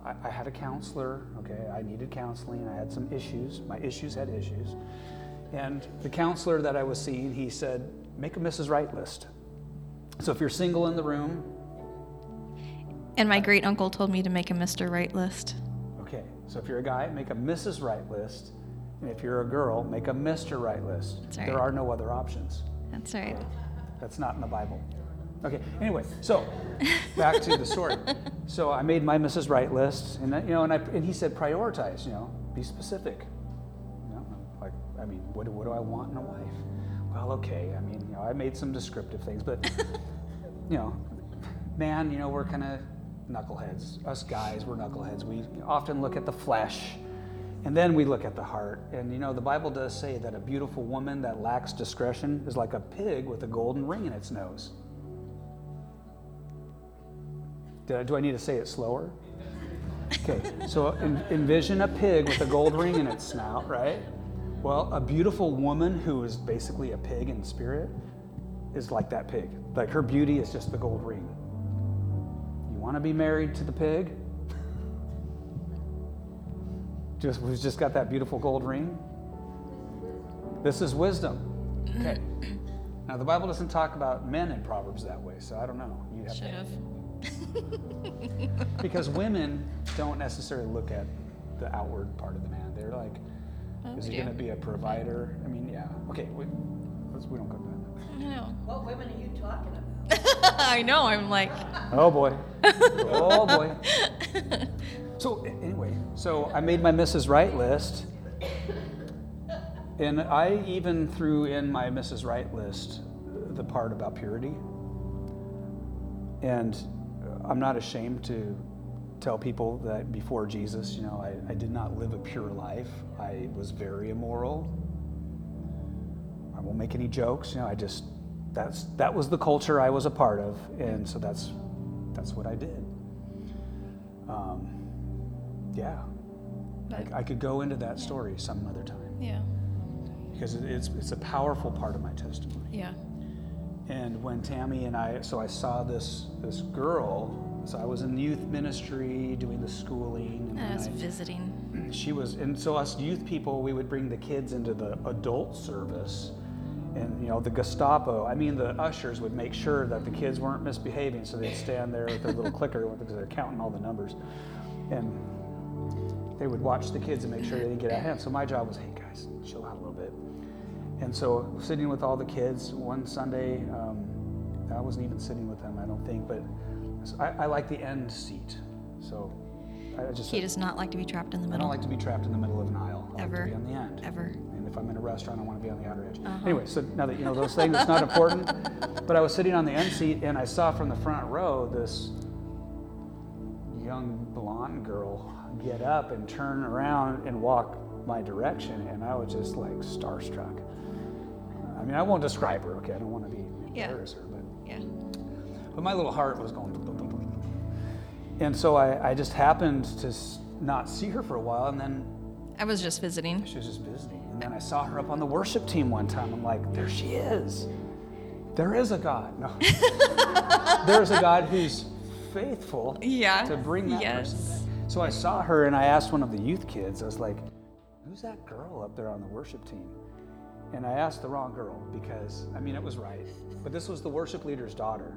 I, I had a counselor, okay? I needed counseling. I had some issues. My issues had issues. And the counselor that I was seeing, he said, make a Mrs. Right list. So if you're single in the room, And my great uncle told me to make a Mr. Right list. Okay, so if you're a guy, make a Mrs. Right list. And if you're a girl, make a Mr. Right list. Right. There are no other options. That's right. That's not in the Bible. Okay, anyway, so back to the story. [laughs] So I made my Mrs. Right list, and I- you know, and, I, and he said prioritize. You know, be specific. You know, like I mean, what, what do I want in a wife? Well, okay. I mean, you know, I made some descriptive things, but [laughs] you know, man, you know, we're kind of knuckleheads. Us guys, we're knuckleheads. We often look at the flesh, and then we look at the heart. And you know, the Bible does say that a beautiful woman that lacks discretion is like a pig with a golden ring in its nose. I, do I need to say it slower? Okay, so en- envision a pig with a gold ring in its snout, right? Well, a beautiful woman who is basically a pig in spirit is like that pig. Like her beauty is just the gold ring. You want to be married to the pig? Just who's just got that beautiful gold ring? This is wisdom. Okay. [clears throat] Now the Bible doesn't talk about men in Proverbs that way, so I don't know. You have Should have. [laughs] because women don't necessarily look at the outward part of the man. They're like, Oh, is he going to be a provider? I mean, yeah. Okay, we, let's, we don't go to I know. What women are you talking about? [laughs] I know. I'm like. Oh boy. [laughs] oh boy. [laughs] So anyway, so I made my Mrs. Right list, and I even threw in my Mrs. Right list the part about purity. And I'm not ashamed to tell people that before Jesus, you know, I, I did not live a pure life. I was very immoral. I won't make any jokes. You know, I just that's that was the culture I was a part of, and so that's that's what I did. Um, yeah, I, I could go into that story some other time yeah. because it, it's it's a powerful part of my testimony. Yeah. And when Tammy and I, so I saw this this girl. So I was in youth ministry doing the schooling, and I was I- visiting. [clears throat] she was and so us youth people we would bring the kids into the adult service and you know the gestapo i mean the ushers would make sure that the kids weren't misbehaving so they'd stand there with their little [laughs] clicker because they're counting all the numbers and they would watch the kids and make sure they didn't get out of hand so my job was hey guys chill out a little bit and so sitting with all the kids one sunday um, i wasn't even sitting with them i don't think but I, I like the end seat so I just He does not like to be trapped in the middle. I don't like to be trapped in the middle of an aisle. I Ever. like to be on the end. Ever. If I'm in a restaurant, I want to be on the outer edge. Uh-huh. Anyway, so now that you know those things, it's not important. But I was sitting on the end seat and I saw from the front row this young blonde girl get up and turn around and walk my direction, and I was just like starstruck. I mean, I won't describe her, okay? I don't want to be Yeah. embarrass her, but Yeah. but my little heart was going. And so I, I just happened to not see her for a while, and then I was just visiting. she was just visiting. And then I saw her up on the worship team one time. I'm like, there she is. There is a God. No. [laughs] There's a God who's faithful Yeah. to bring that Yes. person back. So I saw her and I asked one of the youth kids, I was like, who's that girl up there on the worship team? And I asked the wrong girl because, I mean, it was right. But this was the worship leader's daughter.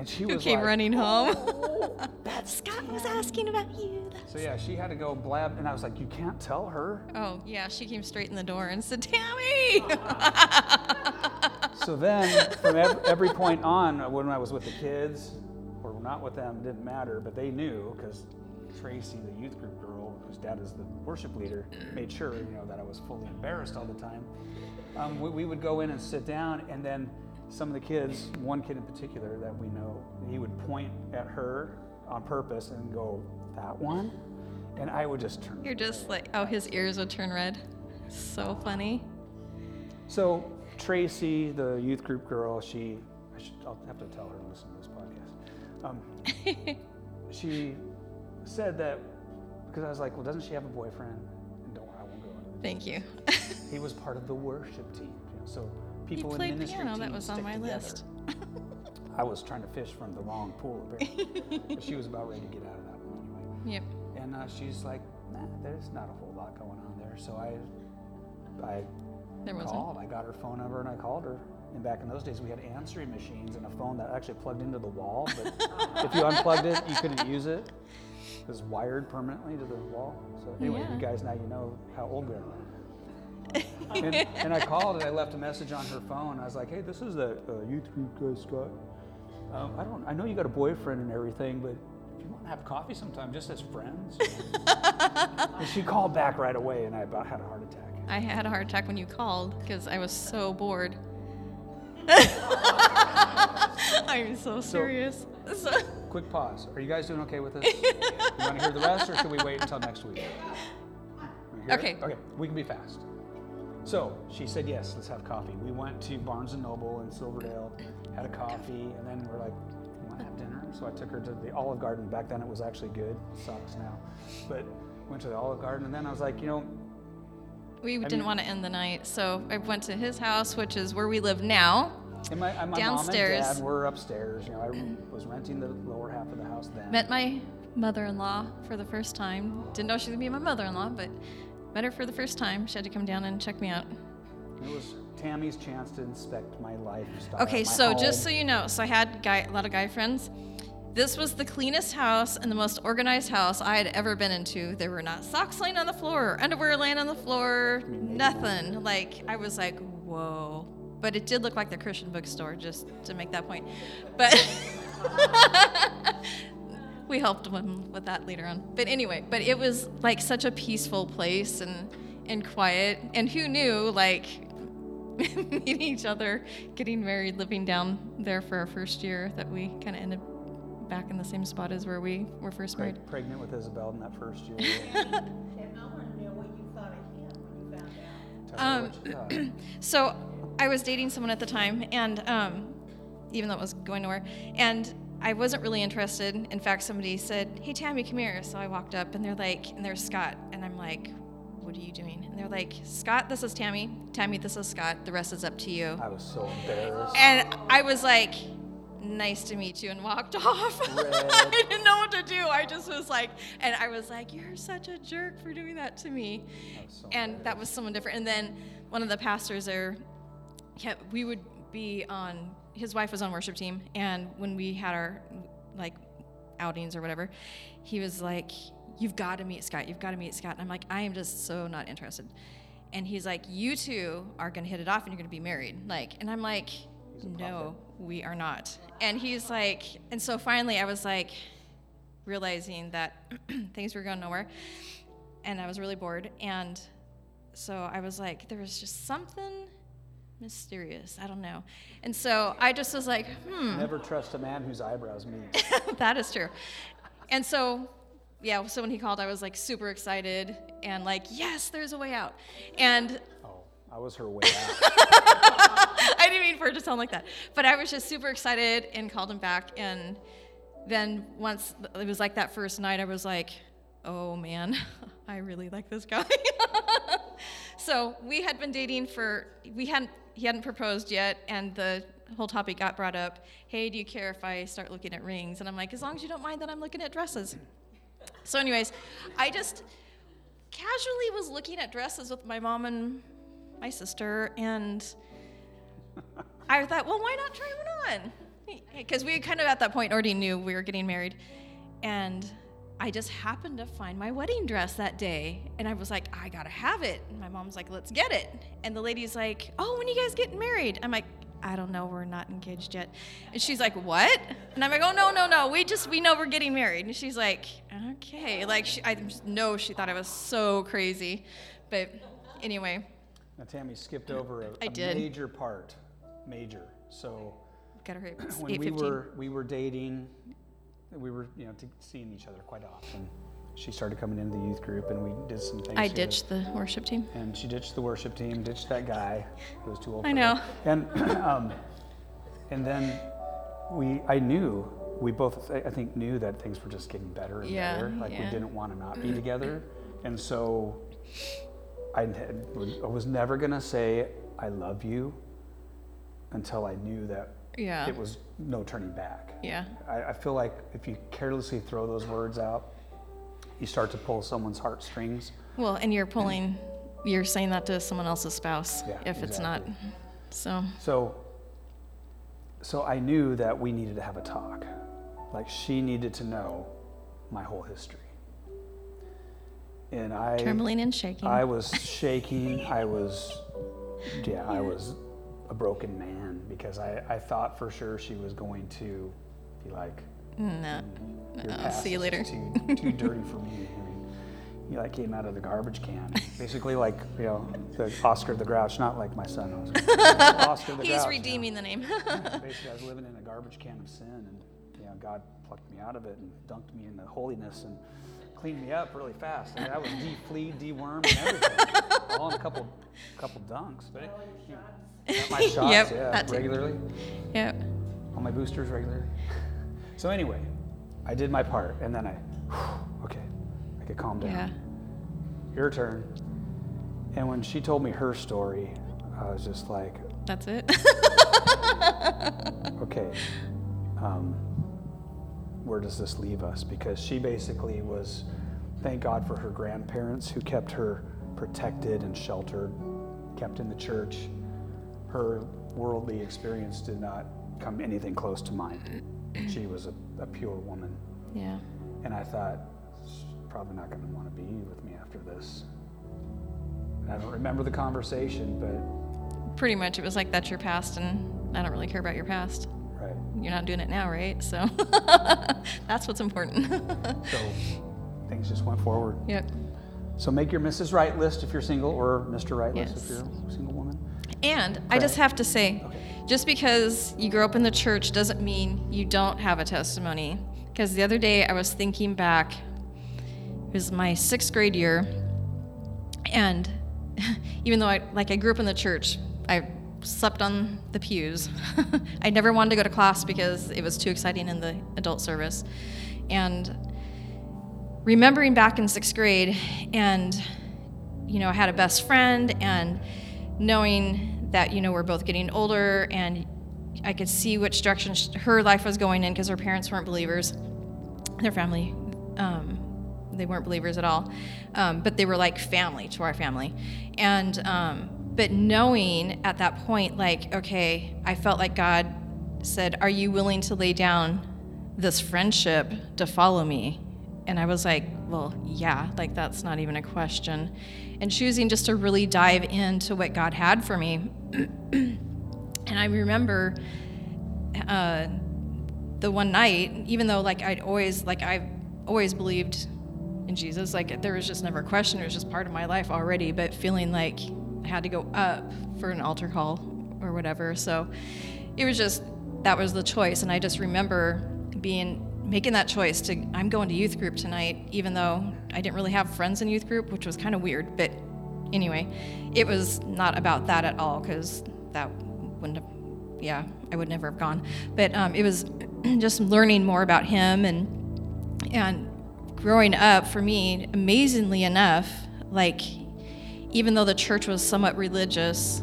And she Who came like, running home? "Oh, that's [laughs] Scott was asking about you. so yeah, she had to go blab, and I was like, "You can't tell her." Oh, yeah. She came straight in the door and said, Tammy! [laughs] So then, from every point on, uh, when I was with the kids or not with them, didn't matter, but they knew because Tracy, the youth group girl, whose dad is the worship leader, made sure you know that I was fully embarrassed all the time. Um, we, we would go in and sit down, and then some of the kids, one kid in particular that we know, he would point at her on purpose and go, "That one," and I would just turn. You're just like, oh, his ears would turn red. So funny. So Tracy, the youth group girl, she, I should, I'll have to tell her to listen to this podcast. Um, [laughs] she said that because I was like, well, doesn't she have a boyfriend? And don't, I won't go into Thank you. He was part of the worship team, you know, so He people in played ministry piano. That was on my together. list. I was trying to fish from the wrong pool, apparently. [laughs] but she was about ready to get out of that one anyway. Yep. And uh, she's like, nah, there's not a whole lot going on there. So I, I There wasn't. called. I got her phone number and I called her. And back in those days, we had answering machines and a phone that actually plugged into the wall. But [laughs] if you unplugged it, you couldn't use it. It was wired permanently to the wall. So anyway, Yeah. you guys now you know how old we are. And, [laughs] and I called and I left a message on her phone. I was like, "Hey, this is the uh, youth group guy, Scott. Um, I don't. I know you got a boyfriend and everything, but if you want to have coffee sometime, just as friends." and she called back right away, and I about had a heart attack. I had a heart attack when you called because I was so bored. [laughs] I'm so serious. So, Quick pause. Are you guys doing okay with this? [laughs] you want to hear the rest, or should we wait until next week? It? Okay. Okay. We can be fast. So she said yes. Let's have coffee. We went to Barnes and Noble in Silverdale, had a coffee, and then we're like, "You want to have dinner?" So I took her to the Olive Garden. Back then, it was actually good. Sucks now, but went to the Olive Garden, and then I was like, you know, we mean- didn't want to end the night, so I went to his house, which is where we live now. and my, and my Downstairs. mom and dad were upstairs. You know, I was renting the lower half of the house then. Met my mother-in-law for the first time. Didn't know she was gonna be my mother-in-law, but met her for the first time. She had to come down and check me out. It was Tammy's chance to inspect my lifestyle. Okay, my so just so you know, so I had guy, a lot of guy friends. This was the cleanest house and the most organized house I had ever been into. There were not socks laying on the floor, underwear laying on the floor, nothing. Like I was like, whoa. But it did look like the Christian bookstore, just to make that point. But [laughs] we helped him with that later on. But anyway, but it was like such a peaceful place and and quiet. And who knew, like [laughs] meeting each other, getting married, living down there for our first year, that we kind of ended back in the same spot as where we were first married. Pregnant with Isabel in that first year. [laughs] And I want to know what you thought of him when you found out. Tell me Um, what you thought. [clears throat] So I was dating someone at the time, and um, even though it was going nowhere, and I wasn't really interested. In fact, somebody said, "Hey, Tammy, come here." So I walked up, and they're like, and there's Scott, and I'm like, "What are you doing?" And they're like, "Scott, this is Tammy. Tammy, this is Scott. The rest is up to you." I was so embarrassed. And I was like, nice to meet you, and walked [laughs] off. [laughs] I didn't know what to do. I just was like, and I was like, you're such a jerk for doing that to me. Was so And that was someone different. And then one of the pastors there, kept, we would be on, his wife was on worship team. And when we had our like outings or whatever, he was like, you've got to meet Scott. You've got to meet Scott. And I'm like, I am just so not interested. And he's like, you two are going to hit it off and you're going to be married. Like, and I'm like, no, we are not. And he's like, and so finally I was like, realizing that [clears throat] things were going nowhere. And I was really bored. And so I was like, there was just something mysterious. I don't know. And so I just was like, hmm. Never trust a man whose eyebrows meet. [laughs] that is true. And so, yeah, so when he called, I was like super excited and like, yes, there's a way out. And Oh, I was her way out. [laughs] I didn't mean for it to sound like that. But I was just super excited and called him back. And then once it was like that first night, I was like, oh man, [laughs] I really like this guy. [laughs] so we had been dating for, we hadn't, he hadn't proposed yet. And the whole topic got brought up hey, do you care if I start looking at rings? And I'm like, as long as you don't mind that I'm looking at dresses. So, anyways, I just casually was looking at dresses with my mom and my sister, and I thought, well, why not try one on? Because we kind of at that point already knew we were getting married. And I just happened to find my wedding dress that day. And I was like, I gotta have it. And my mom's like, let's get it. And the lady's like, oh, when you guys getting married? I'm like, I don't know, we're not engaged yet. And she's like, what? And I'm like, oh, no, no, no, we just, we know we're getting married. And she's like, okay. Like, she, I know she thought I was so crazy. But anyway, Now, Tammy skipped over a, I a did. major part. Major. So got her it's [clears throat] when we were we were dating, we were you know t- seeing each other quite often. She started coming into the youth group, and we did some things. I together. ditched the worship team. And she ditched the worship team, ditched that guy who was too old. I for know. her. And [clears throat] um, and then we, I knew we both, I think, knew that things were just getting better and Yeah, better. Like we didn't want to not be [clears throat] together, and so I, had- I was never gonna say I love you until I knew that Yeah. it was no turning back. Yeah. I, I feel like if you carelessly throw those words out, you start to pull someone's heartstrings. Well, and you're pulling, you're saying that to someone else's spouse Yeah, if it's not. So, So, so I knew that we needed to have a talk. Like she needed to know my whole history. And I, trembling and shaking. I was shaking. I was, yeah, I was a broken man because I, I thought for sure she was going to be like, no. Mm, your No, past see you later. Too, too dirty for me. I mean, you like came out of the garbage can. [laughs] Basically, like you know, the Oscar the Grouch, not like my son Oscar. [laughs] Oscar the He's Grouch. you know. redeeming the name. [laughs] Basically, I was living in a garbage can of sin, and you know, God plucked me out of it and dunked me in the holiness and cleaned me up really fast. I, mean, I was de-fleed, de-wormed, and everything, all in a couple, couple dunks. But it, you know, my [laughs] shots, Yep, yeah, regularly yep. all my boosters regularly. So anyway, I did my part, and then I, okay, I could calm down. Yeah. Your turn. And when she told me her story, I was just like, That's it. [laughs] okay, um, where does this leave us? Because she basically was, thank God for her grandparents who kept her protected and sheltered, kept in the church. Her worldly experience did not come anything close to mine. She was a, a pure woman. yeah. And I thought, she's probably not going to want to be with me after this. And I don't remember the conversation, but Pretty much it was like that's your past and I don't really care about your past. right. You're not doing it now, right? So [laughs] that's what's important. So [laughs] things just went forward. yep. So make your Mrs. Right list if you're single, or Mr. Right list if you're a single And I just have to say, Okay. just because you grew up in the church doesn't mean you don't have a testimony. Because the other day I was thinking back, it was my sixth grade year, and [laughs] even though I like I grew up in the church, I slept on the pews. [laughs] I never wanted to go to class because it was too exciting in the adult service, and remembering back in sixth grade and you know i had a best friend and knowing that you know we're both getting older and i could see which direction her life was going in because her parents weren't believers. Their family um, they weren't believers at all. Um, but they were like family to our family. And um, but knowing at that point like okay i felt like god said are you willing to lay down this friendship to follow me? And I was like, well, yeah, like that's not even a question. And choosing just to really dive into what God had for me. [clears throat] and I remember uh, the one night, even though like I'd always, like I've always believed in Jesus. Like there was just never a question. It was just part of my life already. But feeling like I had to go up for an altar call or whatever. So it was just that was the choice. And I just remember being making that choice to I'm going to youth group tonight, even though I didn't really have friends in youth group, which was kind of weird. But anyway, it was not about that at all because that wouldn't have, yeah, I would never have gone. But um, it was [clears throat] just learning more about him and and growing up for me, amazingly enough, like even though the church was somewhat religious,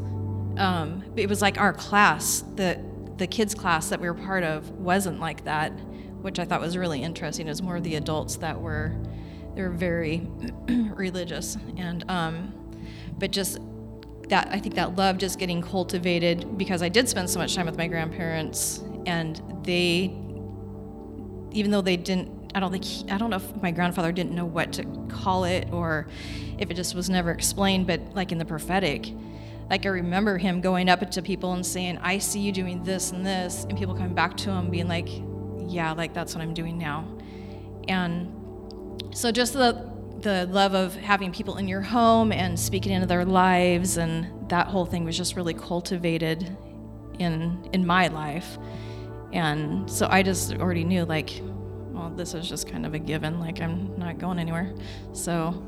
um, it was like our class, the the kids class that we were part of wasn't like that, which I thought was really interesting. It was more of the adults that were they were very [clears throat] religious and um, but just that I think that love just getting cultivated because I did spend so much time with my grandparents and they even though they didn't I don't think he, I don't know if my grandfather didn't know what to call it or if it just was never explained but like in the prophetic like I remember him going up to people and saying I see you doing this and this and people coming back to him being like yeah like that's what I'm doing now. And so just the the love of having people in your home and speaking into their lives and that whole thing was just really cultivated in in my life. And so i just already knew like well this is just kind of a given like i'm not going anywhere. So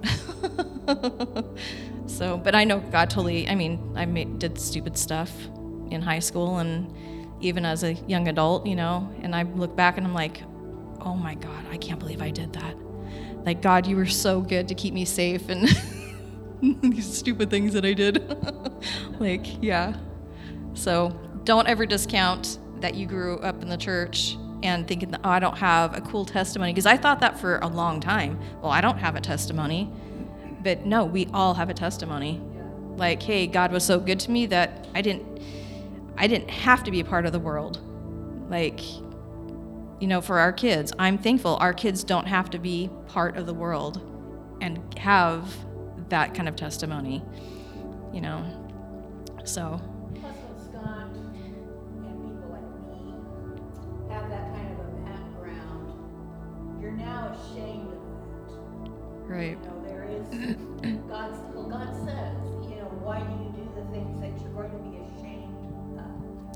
[laughs] so but i know god totally i mean i made, did stupid stuff in high school and even as a young adult you know and i look back and i'm like oh my god i can't believe i did that like god you were so good to keep me safe and [laughs] these stupid things that i did [laughs] like yeah so don't ever discount that you grew up in the church and thinking that, oh, I don't have a cool testimony. Because I thought that for a long time. Well, I don't have a testimony. But no, we all have a testimony. Like, hey, God was so good to me that I didn't I didn't have to be a part of the world. Like, you know, for our kids, I'm thankful our kids don't have to be part of the world and have that kind of testimony. You know. So Plus, when Scott and people like me have that kind of a background, you're now ashamed of that. Right. You know, there is, [coughs] God's, well, God says, you know, why do you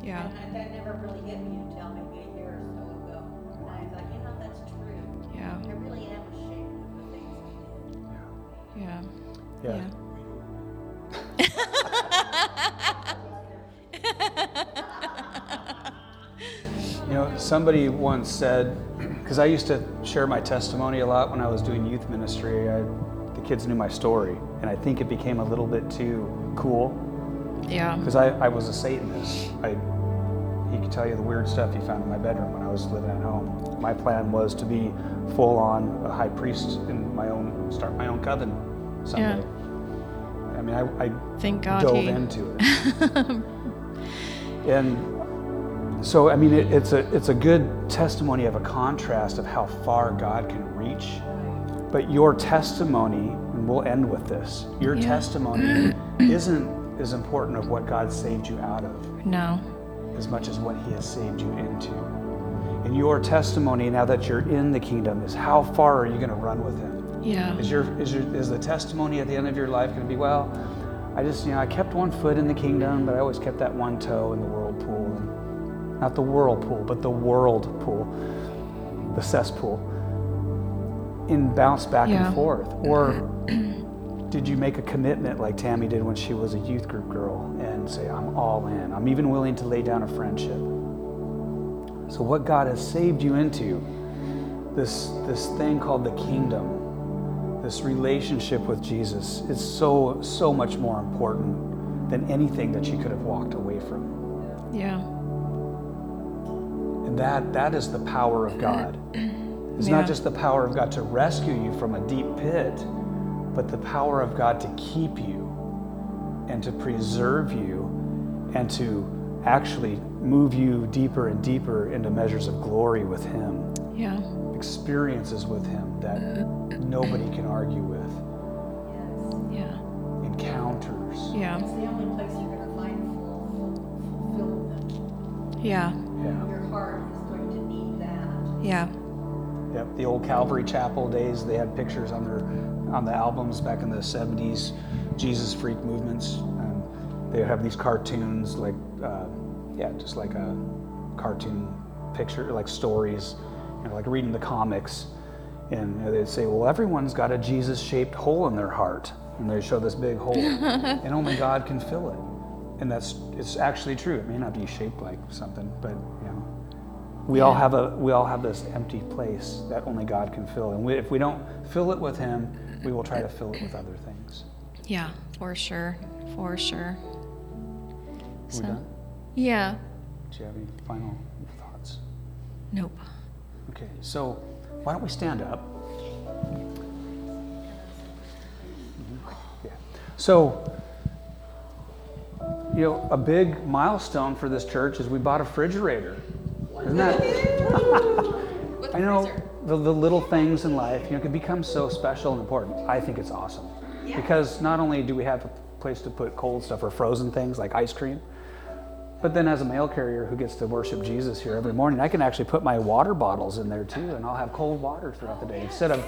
Yeah. And that never really hit me until maybe a year or so ago. And I thought, you know, that's true. Yeah. I really am ashamed of the things I did. Yeah. Yeah. [laughs] You know, somebody once said, because I used to share my testimony a lot when I was doing youth ministry. I, the kids knew my story, and I think it became a little bit too cool Yeah. because I, I was a Satanist. I, he could tell you the weird stuff he found in my bedroom when I was living at home. My plan was to be full on a high priest in my own, start my own coven someday. Yeah. I mean, I, I Thank God dove he- into it. [laughs] and so, I mean, it, it's a it's a good testimony of a contrast of how far God can reach. But your testimony, and we'll end with this. Your Yeah. testimony [clears throat] isn't as important of what God saved you out of No. as much as what He has saved you into. And your testimony, now that you're in the kingdom, is how far are you going to run with Him? Yeah. Is your is your is the testimony at the end of your life going to be well? I just you know I kept one foot in the kingdom, but I always kept that one toe in the whirlpool, and not the whirlpool, but the world pool, the cesspool, and bounce back Yeah. and forth. Or [clears throat] did you make a commitment like Tammy did when she was a youth group girl and say I'm all in? I'm even willing to lay down a friendship. So what God has saved you into, this this thing called the kingdom this relationship with Jesus is so so much more important than anything that you could have walked away from. Yeah. And that that is the power of God. It's Yeah. not just the power of God to rescue you from a deep pit, but the power of God to keep you and to preserve you and to actually move you deeper and deeper into measures of glory with him, Yeah. experiences with him that nobody can argue with, Yeah. encounters. Yeah. It's the only place you're going to find full, full fulfillment. Yeah. Yeah. Your heart is going to need that. Yeah. Yep, the old Calvary Chapel days. They had pictures on their on the albums back in the '70s, Jesus freak movements. And they have these cartoons, like uh, yeah, just like a cartoon picture, like stories, you know, like reading the comics. And you know, they'd say, well, everyone's got a Jesus-shaped hole in their heart, and they show this big hole, [laughs] and only God can fill it. And that's it's actually true. It may not be shaped like something, but you know, we all have a we all have this empty place that only God can fill. And we, if we don't fill it with Him, we will try to fill it with other things. Yeah, for sure. For sure. we done? yeah. Do you have any final thoughts? Nope. Okay, so why don't we stand up? Yeah. So, you know, a big milestone for this church is we bought a refrigerator. Isn't that? [laughs] I know the, the little things in life, you know, can become so special and important. I think it's awesome. Because not only do we have a place to put cold stuff or frozen things like ice cream, but then, as a mail carrier who gets to worship Jesus here every morning, I can actually put my water bottles in there too, and I'll have cold water throughout the day instead of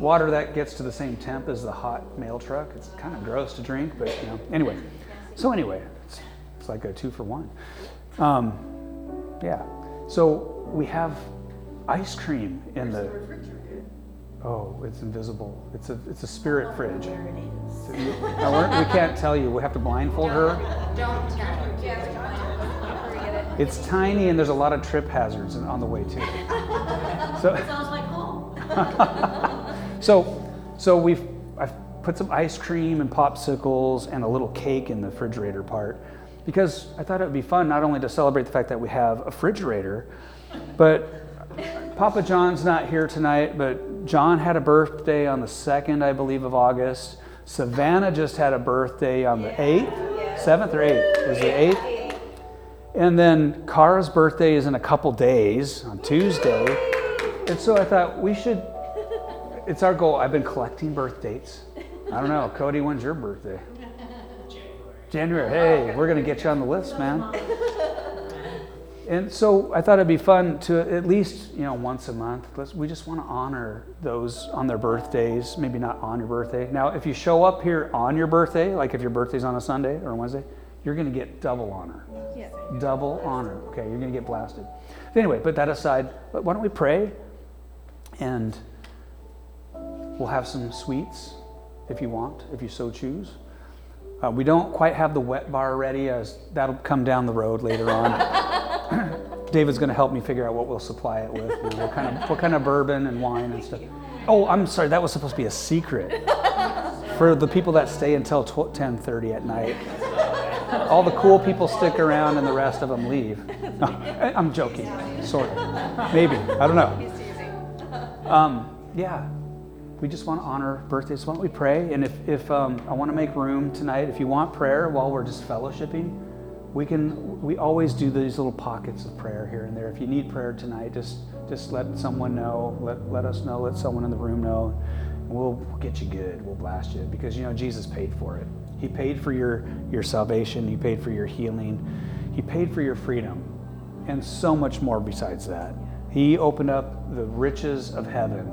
water that gets to the same temp as the hot mail truck. It's kind of gross to drink, but you know. Anyway, so anyway, it's, it's like a two for one. Um, yeah. So we have ice cream in the. Oh, it's invisible. It's a it's a spirit fridge. We're- we can't tell you. We have to blindfold her. It's tiny and there's a lot of trip hazards on the way too. So Sounds like home. [laughs] so so we've I've put some ice cream and popsicles and a little cake in the refrigerator part because I thought it would be fun not only to celebrate the fact that we have a refrigerator, but Papa John's not here tonight, but John had a birthday on the 2nd, I believe, of August. Savannah just had a birthday on the 8th, 7th or 8th? It was the 8th? And then Kara's birthday is in a couple days on Tuesday. And so I thought we should, it's our goal. I've been collecting birth dates. I don't know. Cody, when's your birthday? [laughs] January. Hey, we're going to get you on the list, man. And so I thought it'd be fun to at least, you know, once a month. Let's, we just want to honor those on their birthdays, maybe not on your birthday. Now, if you show up here on your birthday, like if your birthday's on a Sunday or a Wednesday, you're going to get double honor. Yes. Double honor. Okay, you're going to get blasted. But anyway, put that aside. Why don't we pray and we'll have some sweets if you want, if you so choose. Uh, we don't quite have the wet bar ready, as that'll come down the road later on. [laughs] David's going to help me figure out what we'll supply it with, you know, what kind of what kind of bourbon and wine and stuff. Oh, I'm sorry, that was supposed to be a secret for the people that stay until 10:30 at night. All the cool people stick around, and the rest of them leave. No, I'm joking, sort of, maybe. I don't know. Um, yeah, we just want to honor birthdays. Why don't we pray? And if, if um, I want to make room tonight, if you want prayer while we're just fellowshipping, we can. We always do these little pockets of prayer here and there. If you need prayer tonight, just just let someone know. Let let us know. Let someone in the room know. And we'll, we'll get you good. We'll blast you because you know Jesus paid for it. He paid for your your salvation. He paid for your healing. He paid for your freedom, and so much more besides that. He opened up the riches of heaven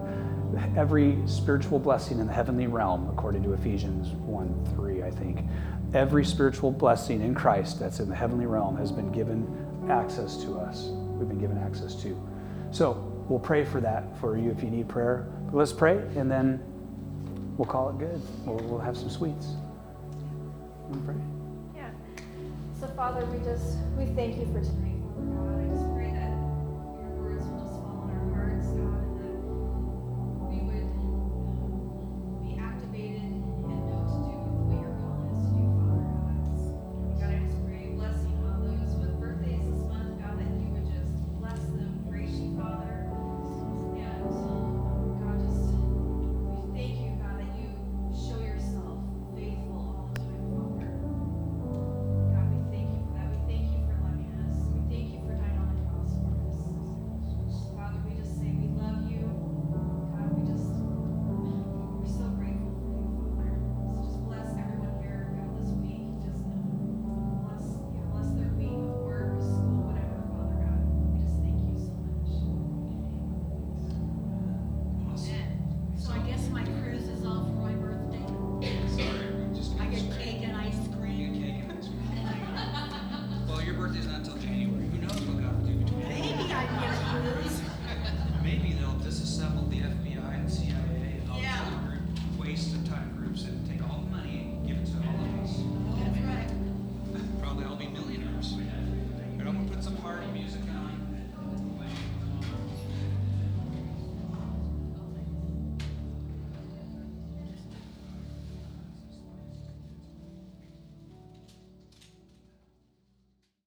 every spiritual blessing in the heavenly realm, according to Ephesians 1 3, I think. Every spiritual blessing in Christ that's in the heavenly realm has been given access to us. We've been given access to. So we'll pray for that for you if you need prayer. But let's pray and then we'll call it good. We'll, we'll have some sweets. Pray. Yeah. So, Father, we just we thank you for tonight, Father God.